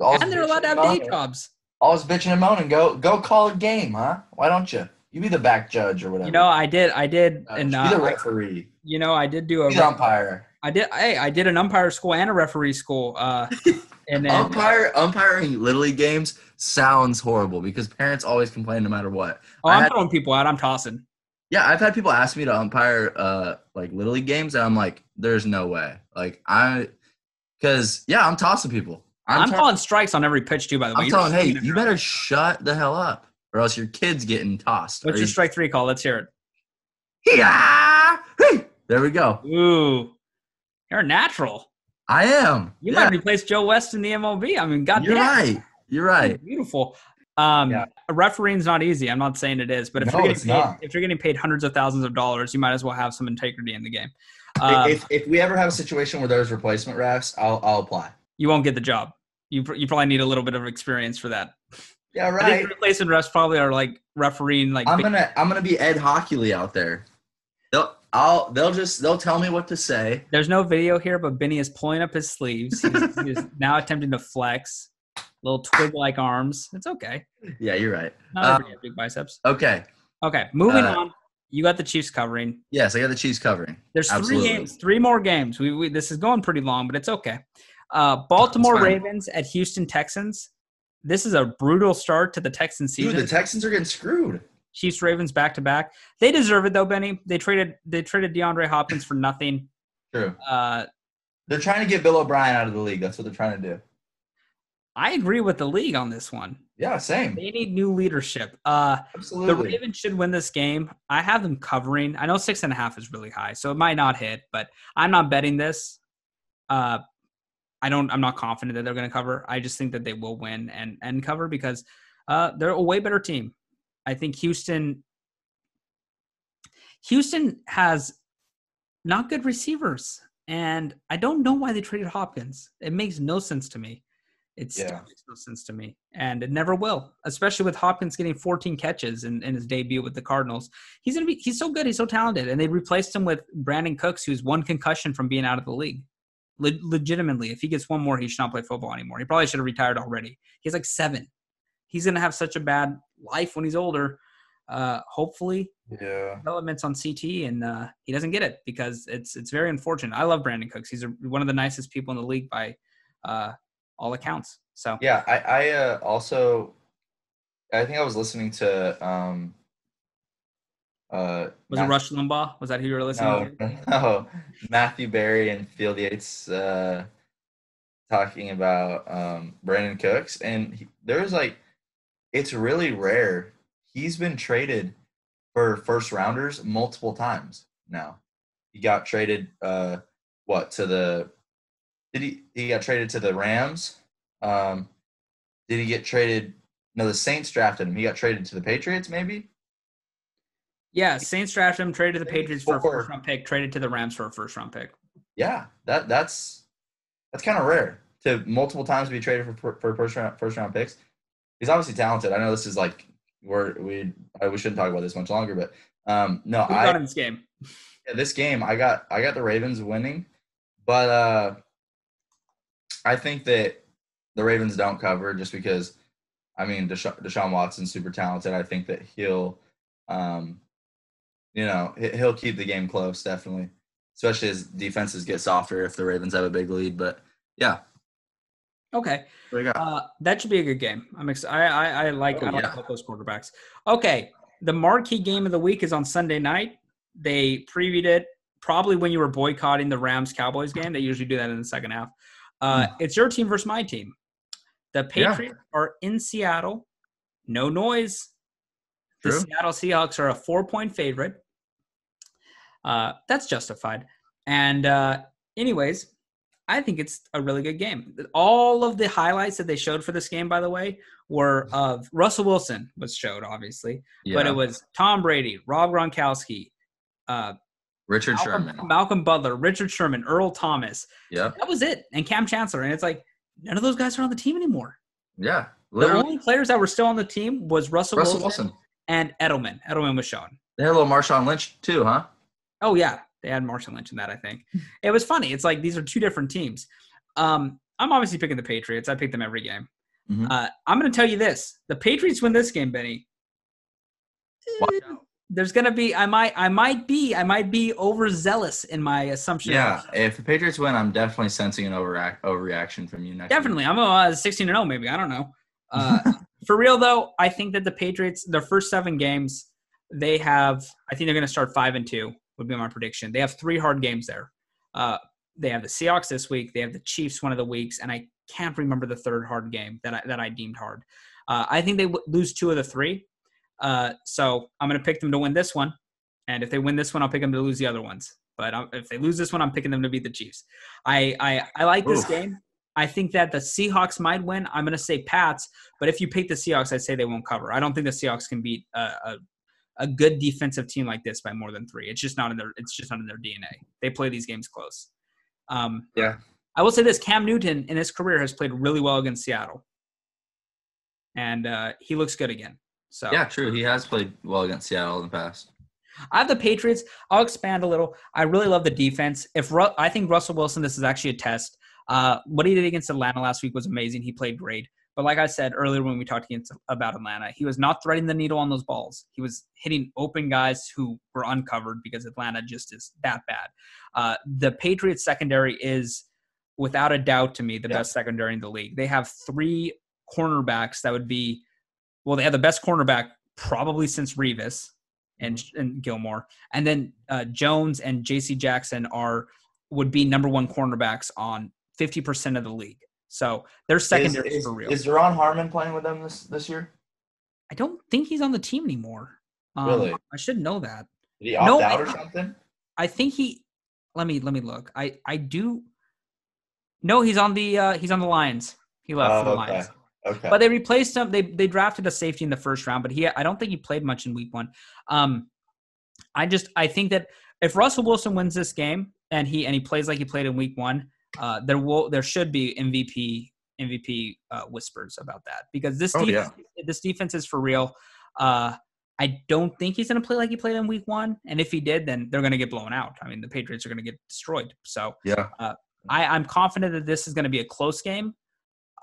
[SPEAKER 2] All
[SPEAKER 1] and they're allowed to have day jobs.
[SPEAKER 2] Always bitching and moaning. Go go call a game, huh? Why don't you? You be the back judge or whatever.
[SPEAKER 1] You know, I did, I did,
[SPEAKER 2] Judge.
[SPEAKER 1] and
[SPEAKER 2] be
[SPEAKER 1] uh,
[SPEAKER 2] the referee.
[SPEAKER 1] you know, I did do a,
[SPEAKER 2] Be the umpire.
[SPEAKER 1] I did, hey, I did an umpire school and a referee school, uh, and then
[SPEAKER 3] Umpire umpiring little league games sounds horrible because parents always complain no matter what.
[SPEAKER 1] oh, I'm
[SPEAKER 3] had-
[SPEAKER 1] throwing people out. I'm tossing.
[SPEAKER 3] Yeah, I've had people ask me to umpire uh like little league games, and I'm like, there's no way. Like I, because yeah, I'm tossing people.
[SPEAKER 1] I'm,
[SPEAKER 3] I'm, tell-
[SPEAKER 1] calling strikes on every pitch too. By the way,
[SPEAKER 3] I'm
[SPEAKER 1] You're
[SPEAKER 3] telling, hey,
[SPEAKER 1] swinging it
[SPEAKER 3] you
[SPEAKER 1] right.
[SPEAKER 3] better shut the hell up, or else your kid's getting tossed.
[SPEAKER 1] What's
[SPEAKER 3] Or
[SPEAKER 1] your
[SPEAKER 3] you-
[SPEAKER 1] strike three call? Let's hear it.
[SPEAKER 3] Yeah! Hey! There we go.
[SPEAKER 1] Ooh, you're a natural.
[SPEAKER 3] I am.
[SPEAKER 1] You
[SPEAKER 3] yeah,
[SPEAKER 1] might replace Joe West in the MLB. I mean, God
[SPEAKER 3] you're
[SPEAKER 1] damn.
[SPEAKER 3] right. You're right.
[SPEAKER 1] Beautiful. Um,
[SPEAKER 2] Yeah.
[SPEAKER 1] refereeing's not easy. I'm not saying it is, but if
[SPEAKER 2] No,
[SPEAKER 1] you're getting paid,
[SPEAKER 2] not.
[SPEAKER 1] if you're getting paid hundreds of thousands of dollars, you might as well have some integrity in the game. Um,
[SPEAKER 2] if if we ever have a situation where there's replacement refs, I'll I'll apply.
[SPEAKER 1] you won't get the job. You pr- you probably need a little bit of experience for that.
[SPEAKER 2] Yeah,
[SPEAKER 1] I think
[SPEAKER 2] right.
[SPEAKER 1] replacement refs probably are like refereeing like
[SPEAKER 3] I'm gonna I'm gonna be Ed Hochuli out there. They'll I'll they'll just they'll tell me what to say.
[SPEAKER 1] There's no video here, but Benny is pulling up his sleeves. He's, he's now attempting to flex, little twig-like arms. It's okay.
[SPEAKER 3] Yeah, you're right.
[SPEAKER 1] Not
[SPEAKER 3] Uh,
[SPEAKER 1] big biceps.
[SPEAKER 3] Okay.
[SPEAKER 1] Okay, moving
[SPEAKER 3] uh,
[SPEAKER 1] on. You got the Chiefs covering.
[SPEAKER 3] Yes, I got the Chiefs covering.
[SPEAKER 1] There's
[SPEAKER 3] absolutely.
[SPEAKER 1] three games, three more games. We, we this is going pretty long, but it's okay. Uh, Baltimore. Ravens at Houston Texans. This is a brutal start to the Texans
[SPEAKER 2] Dude,
[SPEAKER 1] season.
[SPEAKER 2] the Texans are getting screwed.
[SPEAKER 1] Chiefs Ravens back to back. They deserve it though, Benny. They traded they traded DeAndre Hopkins for nothing.
[SPEAKER 2] True.
[SPEAKER 1] Uh,
[SPEAKER 2] They're trying to get Bill O'Brien out of the league. That's what they're trying to do.
[SPEAKER 1] I agree with the league on this one.
[SPEAKER 2] Yeah, same.
[SPEAKER 1] They need new leadership. Uh, the Ravens should win this game. I have them covering. I know six and a half is really high, so it might not hit, but I'm not betting this. Uh, I don't. I'm not confident that they're going to cover. I just think that they will win and and cover because uh, they're a way better team. I think Houston. Houston has not good receivers, and I don't know why they traded Hopkins. It makes no sense to me. It still
[SPEAKER 2] Yeah.
[SPEAKER 1] makes no sense to me, and it never will. Especially with Hopkins getting 14 catches in, in his debut with the Cardinals. He's gonna be. He's so good. He's so talented, and they replaced him with Brandin Cooks, who's one concussion from being out of the league. Le- legitimately, if he gets one more, he should not play football anymore. He probably should have retired already. He's like seven. He's gonna have such a bad life when he's older. Uh, hopefully,
[SPEAKER 2] yeah.
[SPEAKER 1] developments on CT, and uh, he doesn't get it because it's it's very unfortunate. I love Brandin Cooks. He's a, one of the nicest people in the league by uh, all accounts. So
[SPEAKER 2] Yeah, I, I uh, also, I think I was listening to, um, uh,
[SPEAKER 1] was it Rush Limbaugh? Was that who you were listening
[SPEAKER 2] No,
[SPEAKER 1] to?
[SPEAKER 2] no, Matthew Berry and Field Yates uh, talking about um, Brandin Cooks, and he, there's like, it's really rare. He's been traded for first rounders multiple times now. He got traded, uh, what to the? Did he? He got traded to the Rams. Um, did he get traded? No, the Saints drafted him. He got traded to the Patriots, maybe.
[SPEAKER 1] Yeah, Saints drafted him, traded to the Patriots for a first round pick, traded to the Rams for a first round pick.
[SPEAKER 2] Yeah, that that's that's kind of rare to multiple times be traded for for first round first round picks. He's obviously talented. I know this is like we're we I, we shouldn't talk about this much longer, but um no,
[SPEAKER 1] Who got
[SPEAKER 2] I
[SPEAKER 1] in this game?
[SPEAKER 2] yeah, this game I got I got the Ravens winning, but uh I think that the Ravens don't cover just because I mean Desha- Deshaun Watson's super talented. I think that he'll um you know he- he'll keep the game close definitely, especially as defenses get softer if the Ravens have a big lead. But yeah,
[SPEAKER 1] Okay,
[SPEAKER 3] What you got?
[SPEAKER 1] uh, that should be a good game. I'm excited. I, I, I like
[SPEAKER 3] Oh,
[SPEAKER 1] I like
[SPEAKER 3] yeah.
[SPEAKER 1] both those quarterbacks. Okay, the marquee game of the week is on Sunday night. They previewed it probably when you were boycotting the Rams Cowboys game. They usually do that in the second half. Uh, It's your team versus my team. The
[SPEAKER 3] Hmm. Yeah.
[SPEAKER 1] Patriots are in Seattle. No noise. The Seattle Seahawks are a four point favorite. Uh, that's justified. And, uh, anyways, I think it's a really good game. All of the highlights that they showed for this game, by the way, were of Russell Wilson was showed, obviously, but it was Tom Brady, Rob Gronkowski, uh,
[SPEAKER 3] Richard
[SPEAKER 1] Malcolm,
[SPEAKER 3] Sherman.
[SPEAKER 1] Malcolm Butler, Richard Sherman, Earl Thomas.
[SPEAKER 3] Yeah,
[SPEAKER 1] That was it, and Kam Chancellor. And it's like none of those guys are on the team anymore.
[SPEAKER 3] Yeah.
[SPEAKER 1] The only players that were still on the team was Russell,
[SPEAKER 3] Russell
[SPEAKER 1] Wilson,
[SPEAKER 3] Wilson.
[SPEAKER 1] and Edelman. Edelman was shown.
[SPEAKER 3] They had a little Marshawn Lynch too, huh?
[SPEAKER 1] Oh yeah, they had Marshawn Lynch in that. I think it was funny. It's like these are two different teams. Um, I'm obviously picking the Patriots. I pick them every game.
[SPEAKER 2] Mhm.
[SPEAKER 1] Uh, I'm going to tell you this: the Patriots win this game, Benny.
[SPEAKER 2] Watch
[SPEAKER 1] Eh, There's going to be I might I might be I might be overzealous in my assumption.
[SPEAKER 2] Yeah, if the Patriots win, I'm definitely sensing an overact overreaction from you next. week.
[SPEAKER 1] definitely. I'm a uh, 16 and 0, maybe. I don't know. Uh, for real though, I think that the Patriots, their first seven games, they have. I think they're going to start five and two. Would be my prediction. They have three hard games there. Uh, they have the Seahawks this week. They have the Chiefs one of the weeks, and I can't remember the third hard game that I, that I deemed hard. Uh, I think they w- lose two of the three. Uh, so I'm going to pick them to win this one, and if they win this one, I'll pick them to lose the other ones. But um, if they lose this one, I'm picking them to beat the Chiefs. I I, I like this
[SPEAKER 2] Oof.
[SPEAKER 1] game. I think that the Seahawks might win. I'm going to say Pats, but if you pick the Seahawks, I'd say they won't cover. I don't think the Seahawks can beat a, a, a good defensive team like this by more than three. It's just not in their. It's just not in their DNA. They play these games close. Um,
[SPEAKER 2] Yeah.
[SPEAKER 1] I will say this: Cam Newton in his career has played really well against Seattle, and uh, he looks good again. So
[SPEAKER 2] Yeah, true. He has played well against Seattle in the past.
[SPEAKER 1] I have the Patriots. I'll expand a little. I really love the defense. If Ru- I think Russell Wilson, this is actually a test. Uh, what he did against Atlanta last week was amazing. He played great. But like I said earlier when we talked against, about Atlanta, he was not threading the needle on those balls. He was hitting open guys who were uncovered because Atlanta just is that bad. Uh, the Patriots secondary is, without a doubt, to me, the
[SPEAKER 4] Yeah.
[SPEAKER 1] best secondary in the league. They have three cornerbacks that would be, well, they have the best cornerback probably since Revis and, and Gilmore, and then uh, Jones and J.C. Jackson are would be number one cornerbacks on fifty percent of the league. So their secondary is,
[SPEAKER 4] is,
[SPEAKER 1] for real.
[SPEAKER 4] is Duron Harmon playing with them this this year?
[SPEAKER 1] I don't think he's on the team anymore. Um,
[SPEAKER 4] Really?
[SPEAKER 1] I should know that.
[SPEAKER 4] Did he opt
[SPEAKER 1] No,
[SPEAKER 4] out
[SPEAKER 1] I-
[SPEAKER 4] or something?
[SPEAKER 1] I think he. Let me let me look. I I do. No, he's on the uh, he's on the Lions. He left
[SPEAKER 4] Oh,
[SPEAKER 1] for the
[SPEAKER 4] okay.
[SPEAKER 1] Lions.
[SPEAKER 4] Okay.
[SPEAKER 1] But they replaced him. They they drafted a safety in the first round, but he I don't think he played much in week one. Um, I just I think that if Russell Wilson wins this game and he and he plays like he played in week one, uh, there will there should be MVP MVP uh, whispers about that because this
[SPEAKER 2] Oh,
[SPEAKER 1] defense, this defense is for real. Uh, I don't think he's going to play like he played in week one, and if he did, then they're going to get blown out. I mean, the Patriots are going to get destroyed. So
[SPEAKER 2] Yeah.
[SPEAKER 1] I, I'm confident that this is going to be a close game.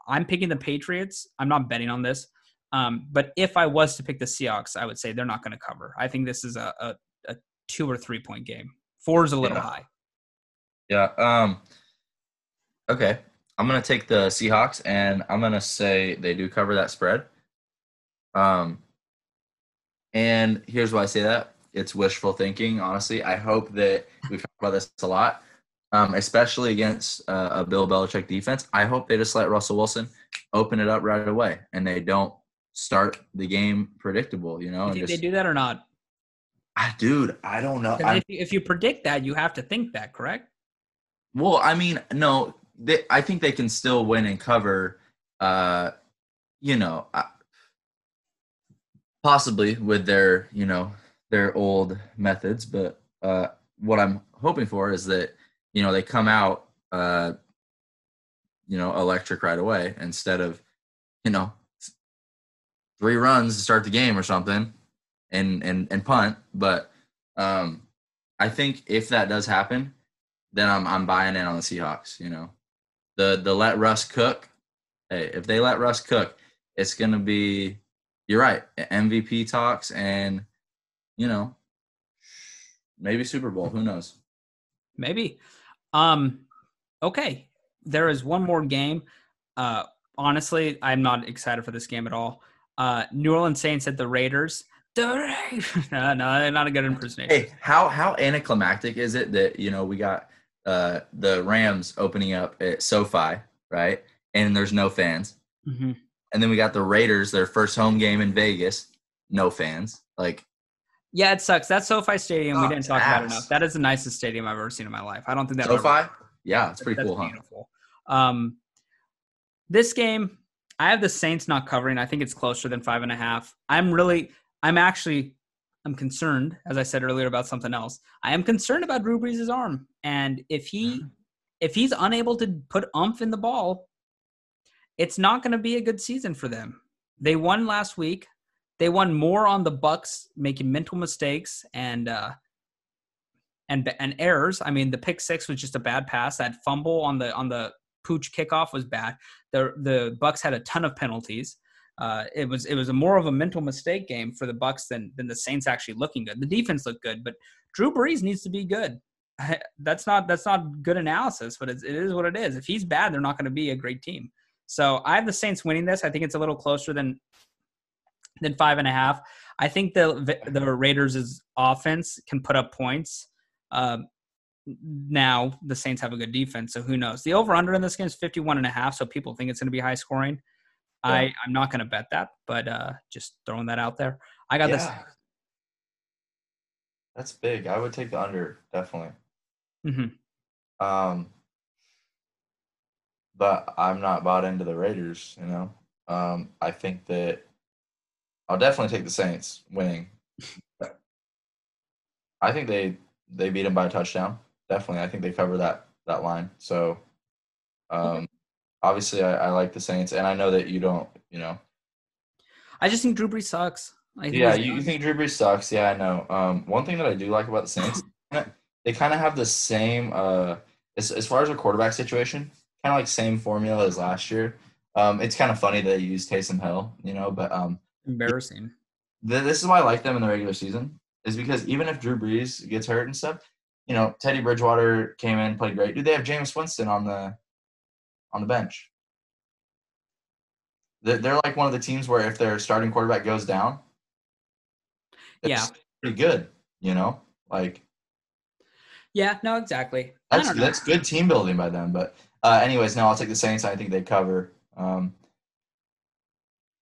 [SPEAKER 1] I'm picking the Patriots. I'm not betting on this. Um, but if I was to pick the Seahawks, I would say they're not going to cover. I think this is a, a, a two or three point game. Four is a little
[SPEAKER 2] Yeah.
[SPEAKER 1] high.
[SPEAKER 2] Yeah. Um. Okay, I'm gonna take the Seahawks, and I'm gonna say they do cover that spread. Um. And here's why I say that: it's wishful thinking. Honestly, I hope that we've talked about this a lot, um, especially against uh, a Bill Belichick defense. I hope they just let Russell Wilson open it up right away, and they don't start the game predictable. You know,
[SPEAKER 1] You think
[SPEAKER 2] just,
[SPEAKER 1] they do that or not?
[SPEAKER 4] Ah, dude, I don't know.
[SPEAKER 1] If you, if you predict that, you have to think that, correct?
[SPEAKER 2] Well, I mean, no, they, I think they can still win and cover. Uh, you know, uh, possibly with their, you know, their old methods. But uh, what I'm hoping for is that you know they come out, uh, you know, electric right away instead of, you know, three runs to start the game or something, and and and punt. But um, I think if that does happen, then I'm I'm buying in on the Seahawks. You know, the the let Russ cook. Hey, if they let Russ cook, it's gonna be. You're right. MVP talks and, you know, maybe Super Bowl. Who knows?
[SPEAKER 1] Maybe. Um, okay. There is one more game. Uh, honestly, I'm not excited for this game at all. Uh, New Orleans Saints at the Raiders. The Raiders. no, no, not a good impersonation.
[SPEAKER 2] Hey, how how anticlimactic is it that you know we got uh the Rams opening up at SoFi, right? And there's no fans.
[SPEAKER 1] hmm
[SPEAKER 2] And then we got the Raiders, their first home game in Vegas, no fans. Like
[SPEAKER 1] Yeah, it sucks. That SoFi Stadium, we didn't talk about it enough. That is the nicest stadium I've ever seen in my life. I don't think that ever-
[SPEAKER 2] SoFi, yeah, it's pretty
[SPEAKER 1] That's
[SPEAKER 2] cool, huh?
[SPEAKER 1] beautiful. Um, this game, I have the Saints not covering. I think it's closer than five and a half. I'm really, I'm actually, I'm concerned, as I said earlier, about something else. I am concerned about Drew Brees' arm, and if he, if he's unable to put umph in the ball, it's not going to be a good season for them. They won last week. They won more on the Bucs making mental mistakes and uh, and and errors. I mean, the pick six was just a bad pass. That fumble on the on the pooch kickoff was bad. The the Bucs had a ton of penalties. Uh, it was it was a more of a mental mistake game for the Bucs than than the Saints actually looking good. The defense looked good, but Drew Brees needs to be good. That's not that's not good analysis, but it's, it is what it is. If he's bad, they're not going to be a great team. So I have the Saints winning this. I think it's a little closer than than five and a half. I think the the Raiders' offense can put up points. Um, now the Saints have a good defense, so who knows? The over under in this game is 51 and a half, so people think it's going to be high scoring. Yeah. I I'm not going to bet that, but uh, just throwing that out there. I got yeah. this.
[SPEAKER 2] That's big. I would take the under definitely.
[SPEAKER 1] Mm-hmm.
[SPEAKER 2] Um, but I'm not bought into the Raiders. You know, um, I think that I'll definitely take the Saints winning. I think they they beat them by a touchdown. Definitely, I think they cover that that line. So, um, obviously, I, I like the Saints, and I know that you don't. You know,
[SPEAKER 1] I just think Drew Brees sucks.
[SPEAKER 2] yeah, you, you, think Drew Brees sucks? Yeah, I know. Um, one thing that I do like about the Saints, they kind of have the same. Uh, as as far as a quarterback situation, kind of like same formula as last year. Um, it's kind of funny that they use Taysom Hill, you know, but um,
[SPEAKER 1] embarrassing.
[SPEAKER 2] this is why I like them in the regular season, is because even if Drew Brees gets hurt and stuff, you know, Teddy Bridgewater came in, played great. Dude, they have Jameis Winston on the on the bench. They're, they're like one of the teams where if their starting quarterback goes down,
[SPEAKER 1] yeah,
[SPEAKER 2] pretty good. You know, like
[SPEAKER 1] yeah, no, exactly.
[SPEAKER 2] That's that's good team building by them. But uh, anyways, no, I'll take the Saints. I think they cover. Um,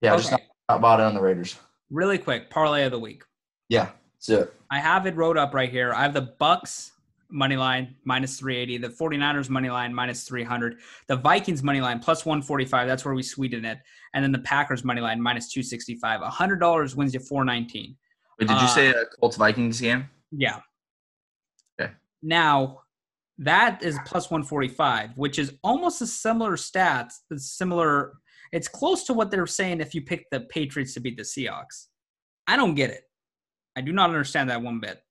[SPEAKER 2] yeah, okay. just not, not bought it on the Raiders.
[SPEAKER 1] Really quick, parlay of the week.
[SPEAKER 2] Yeah, that's it.
[SPEAKER 1] I have it wrote up right here. I have the Bucs money line minus 380, the 49ers money line minus 300, the Vikings money line plus 145. That's where we sweeten it. And then the Packers money line minus 265. $100 wins you 419.
[SPEAKER 3] Wait, did you uh, say a Colts Vikings game?
[SPEAKER 1] Yeah.
[SPEAKER 3] Okay.
[SPEAKER 1] Now, that is plus 145, which is almost a similar stats, similar. It's close to what they're saying if you pick the Patriots to beat the Seahawks. I don't get it. I do not understand that one bit.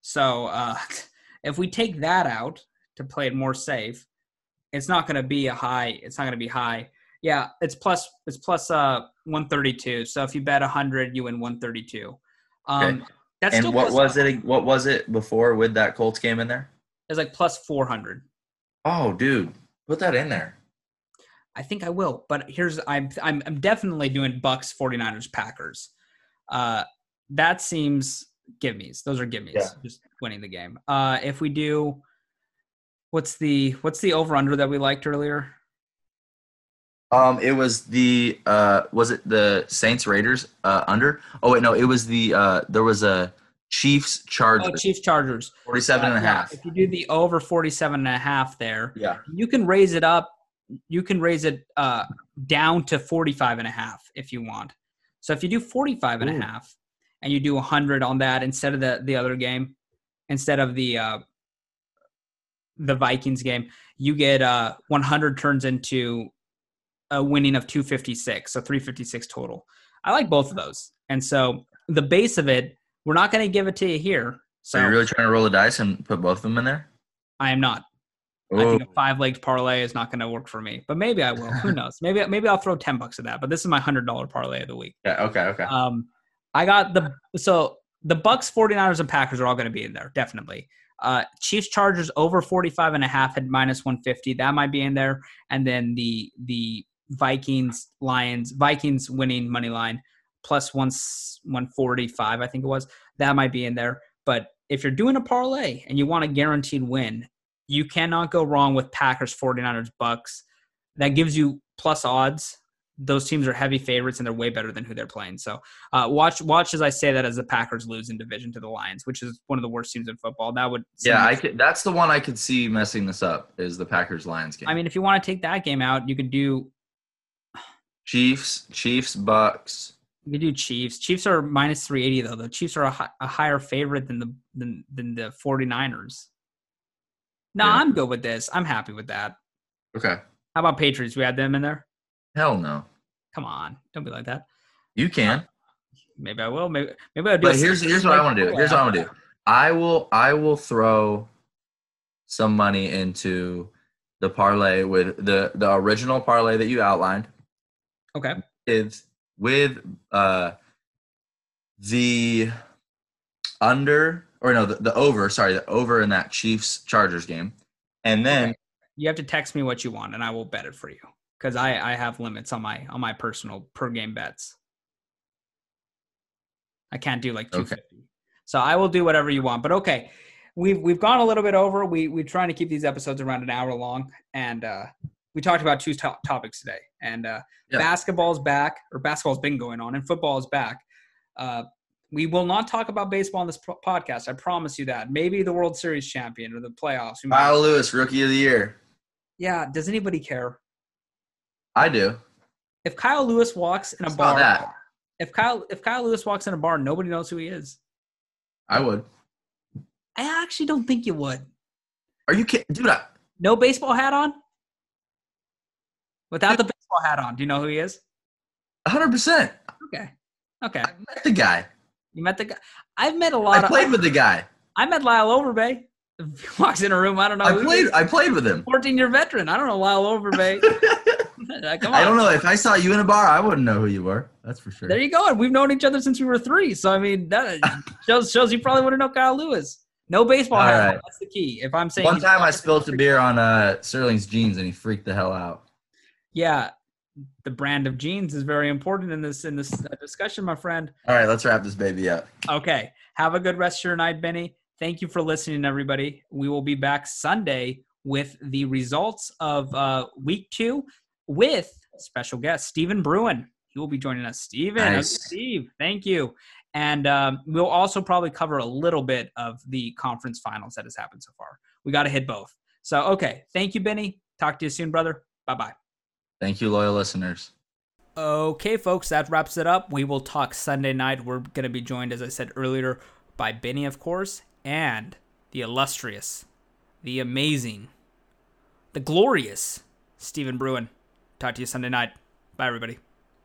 [SPEAKER 1] So, uh, If we take that out to play it more safe, it's not going to be a high. It's not going to be high. Yeah, it's plus. It's plus uh 132. So if you bet 100, you win 132. Um, okay.
[SPEAKER 3] That's and what was it? What was it before with that Colts game in there?
[SPEAKER 1] It's like plus 400.
[SPEAKER 3] Oh, dude, put that in there.
[SPEAKER 1] I think I will, but here's I'm I'm, I'm definitely doing Bucs 49ers Packers. Uh, that seems gimmies. Those are gimmies. Yeah. Just winning the game. Uh, if we do, what's the what's the over under that we liked earlier?
[SPEAKER 3] Um, it was the uh, was it the Saints Raiders uh, under? Oh wait, no, it was the uh, there was a Chiefs Chargers.
[SPEAKER 1] Oh, Chiefs Chargers.
[SPEAKER 3] 47 and a half.
[SPEAKER 1] If you do the over 47 and a half there,
[SPEAKER 3] yeah.
[SPEAKER 1] You can raise it up. You can raise it uh, down to 45 and a half if you want. So if you do 45 and Ooh. a half and you do 100 on that instead of the the other game, instead of the uh, the Vikings game, you get uh, 100 turns into a winning of 256, so 356 total. I like both of those, and so the base of it, we're not going to give it to you here. So
[SPEAKER 3] you're you really trying to roll the dice and put both of them in there?
[SPEAKER 1] I am not. Ooh. I think a five legged parlay is not going to work for me, but maybe I will. Who knows? Maybe maybe I'll throw ten bucks at that. But this is my hundred dollar parlay of the week.
[SPEAKER 3] Yeah. Okay. Okay.
[SPEAKER 1] Um, I got the so the Bucs, 49ers, and Packers are all going to be in there, definitely. Uh, Chiefs Chargers over 45 and a half at minus 150. That might be in there. And then the the Vikings, Lions, Vikings winning money line plus one, 145, I think it was. That might be in there. But if you're doing a parlay and you want a guaranteed win, you cannot go wrong with Packers, 49ers, Bucs. That gives you plus odds those teams are heavy favorites and they're way better than who they're playing. So uh, watch watch as I say that as the Packers lose in division to the Lions, which is one of the worst teams in football. That would
[SPEAKER 3] yeah, I could. That's the one I could see messing this up is the Packers Lions game.
[SPEAKER 1] I mean, if you want to take that game out, you could do
[SPEAKER 3] Chiefs, Chiefs, Bucs.
[SPEAKER 1] You could do Chiefs. Chiefs are minus three eighty though. The Chiefs are a, a, higher favorite than the than than the 49ers. No, yeah. I'm good with this. I'm happy with that.
[SPEAKER 3] Okay.
[SPEAKER 1] How about Patriots? We had them in there.
[SPEAKER 3] Hell no.
[SPEAKER 1] Come on, don't be like that.
[SPEAKER 3] You can. Uh,
[SPEAKER 1] maybe I will. Maybe maybe I'll do.
[SPEAKER 3] But here's here's what I want to do. Here's what I want to do. I will I will throw some money into the
[SPEAKER 2] parlay with the the original parlay that you outlined
[SPEAKER 1] Okay.
[SPEAKER 2] is with uh the under or no the, the over sorry the over in that Chiefs Chargers game, and then
[SPEAKER 1] Okay. You have to text me what you want, and I will bet it for you because I I have limits on my on my personal per game bets. I can't do like 250.
[SPEAKER 2] Okay.
[SPEAKER 1] so I will do whatever you want. But okay, we've we've gone a little bit over. We we're trying to keep these episodes around an hour long, and uh, we talked about two to- topics today. And uh,
[SPEAKER 2] Yeah.
[SPEAKER 1] basketball's back, or basketball's been going on, and football is back. Uh, we will not talk about baseball on this po- podcast. I promise you that. Maybe the World Series champion or the playoffs.
[SPEAKER 2] Kyle Lewis, Rookie of the Year.
[SPEAKER 1] yeah. Does anybody care?
[SPEAKER 2] I do.
[SPEAKER 1] If Kyle Lewis walks in a bar,
[SPEAKER 2] that.
[SPEAKER 1] if Kyle if Kyle Lewis walks in a bar, nobody knows who he is.
[SPEAKER 2] I would.
[SPEAKER 1] I actually don't think you would.
[SPEAKER 2] Are you kidding, dude? I,
[SPEAKER 1] No baseball hat on. Without the baseball hat on, do you know who he is?
[SPEAKER 2] 100. percent
[SPEAKER 1] Okay, okay.
[SPEAKER 2] I met the guy.
[SPEAKER 1] You met the guy. I've met a lot
[SPEAKER 2] I
[SPEAKER 1] of.
[SPEAKER 2] played with the guy.
[SPEAKER 1] I met Lyle Overbay. If he walks in a room, I don't know.
[SPEAKER 2] I
[SPEAKER 1] who he
[SPEAKER 2] played.
[SPEAKER 1] is.
[SPEAKER 2] I played with him.
[SPEAKER 1] 14 year veteran. I don't know Lyle Overbay.
[SPEAKER 2] I don't know if I saw you in a bar, I wouldn't know who you were. That's for sure.
[SPEAKER 1] There you go. And we've known each other since we were three. So I mean, that shows shows you probably wouldn't know Kyle Lewis. No baseball
[SPEAKER 2] All
[SPEAKER 1] hat.
[SPEAKER 2] right.
[SPEAKER 1] That's the key. If I'm saying
[SPEAKER 2] One time I spilled the beer on uh, Sterling's jeans and he freaked the hell out.
[SPEAKER 1] yeah, the brand of jeans is very important in this in this uh, discussion, my friend.
[SPEAKER 2] All right, let's wrap this baby up.
[SPEAKER 1] Okay. Have a good rest of your night, Benny. Thank you for listening, everybody. We will be back Sunday with the results of uh, week two with special guest Stephen Bruin. He will be joining us. Stephen,
[SPEAKER 2] Nice.
[SPEAKER 1] Steve, thank you. And um, we'll also probably cover a little bit of the conference finals that has happened so far. We got to hit both. So, okay. Thank you, Benny. Talk to you soon, brother. Bye bye.
[SPEAKER 2] Thank you, loyal listeners.
[SPEAKER 1] Okay, folks, that wraps it up. We will talk Sunday night. We're going to be joined, as I said earlier, by Benny, of course, and the illustrious, the amazing, the glorious Stephen Bruin. Talk to you Sunday night. Bye, everybody.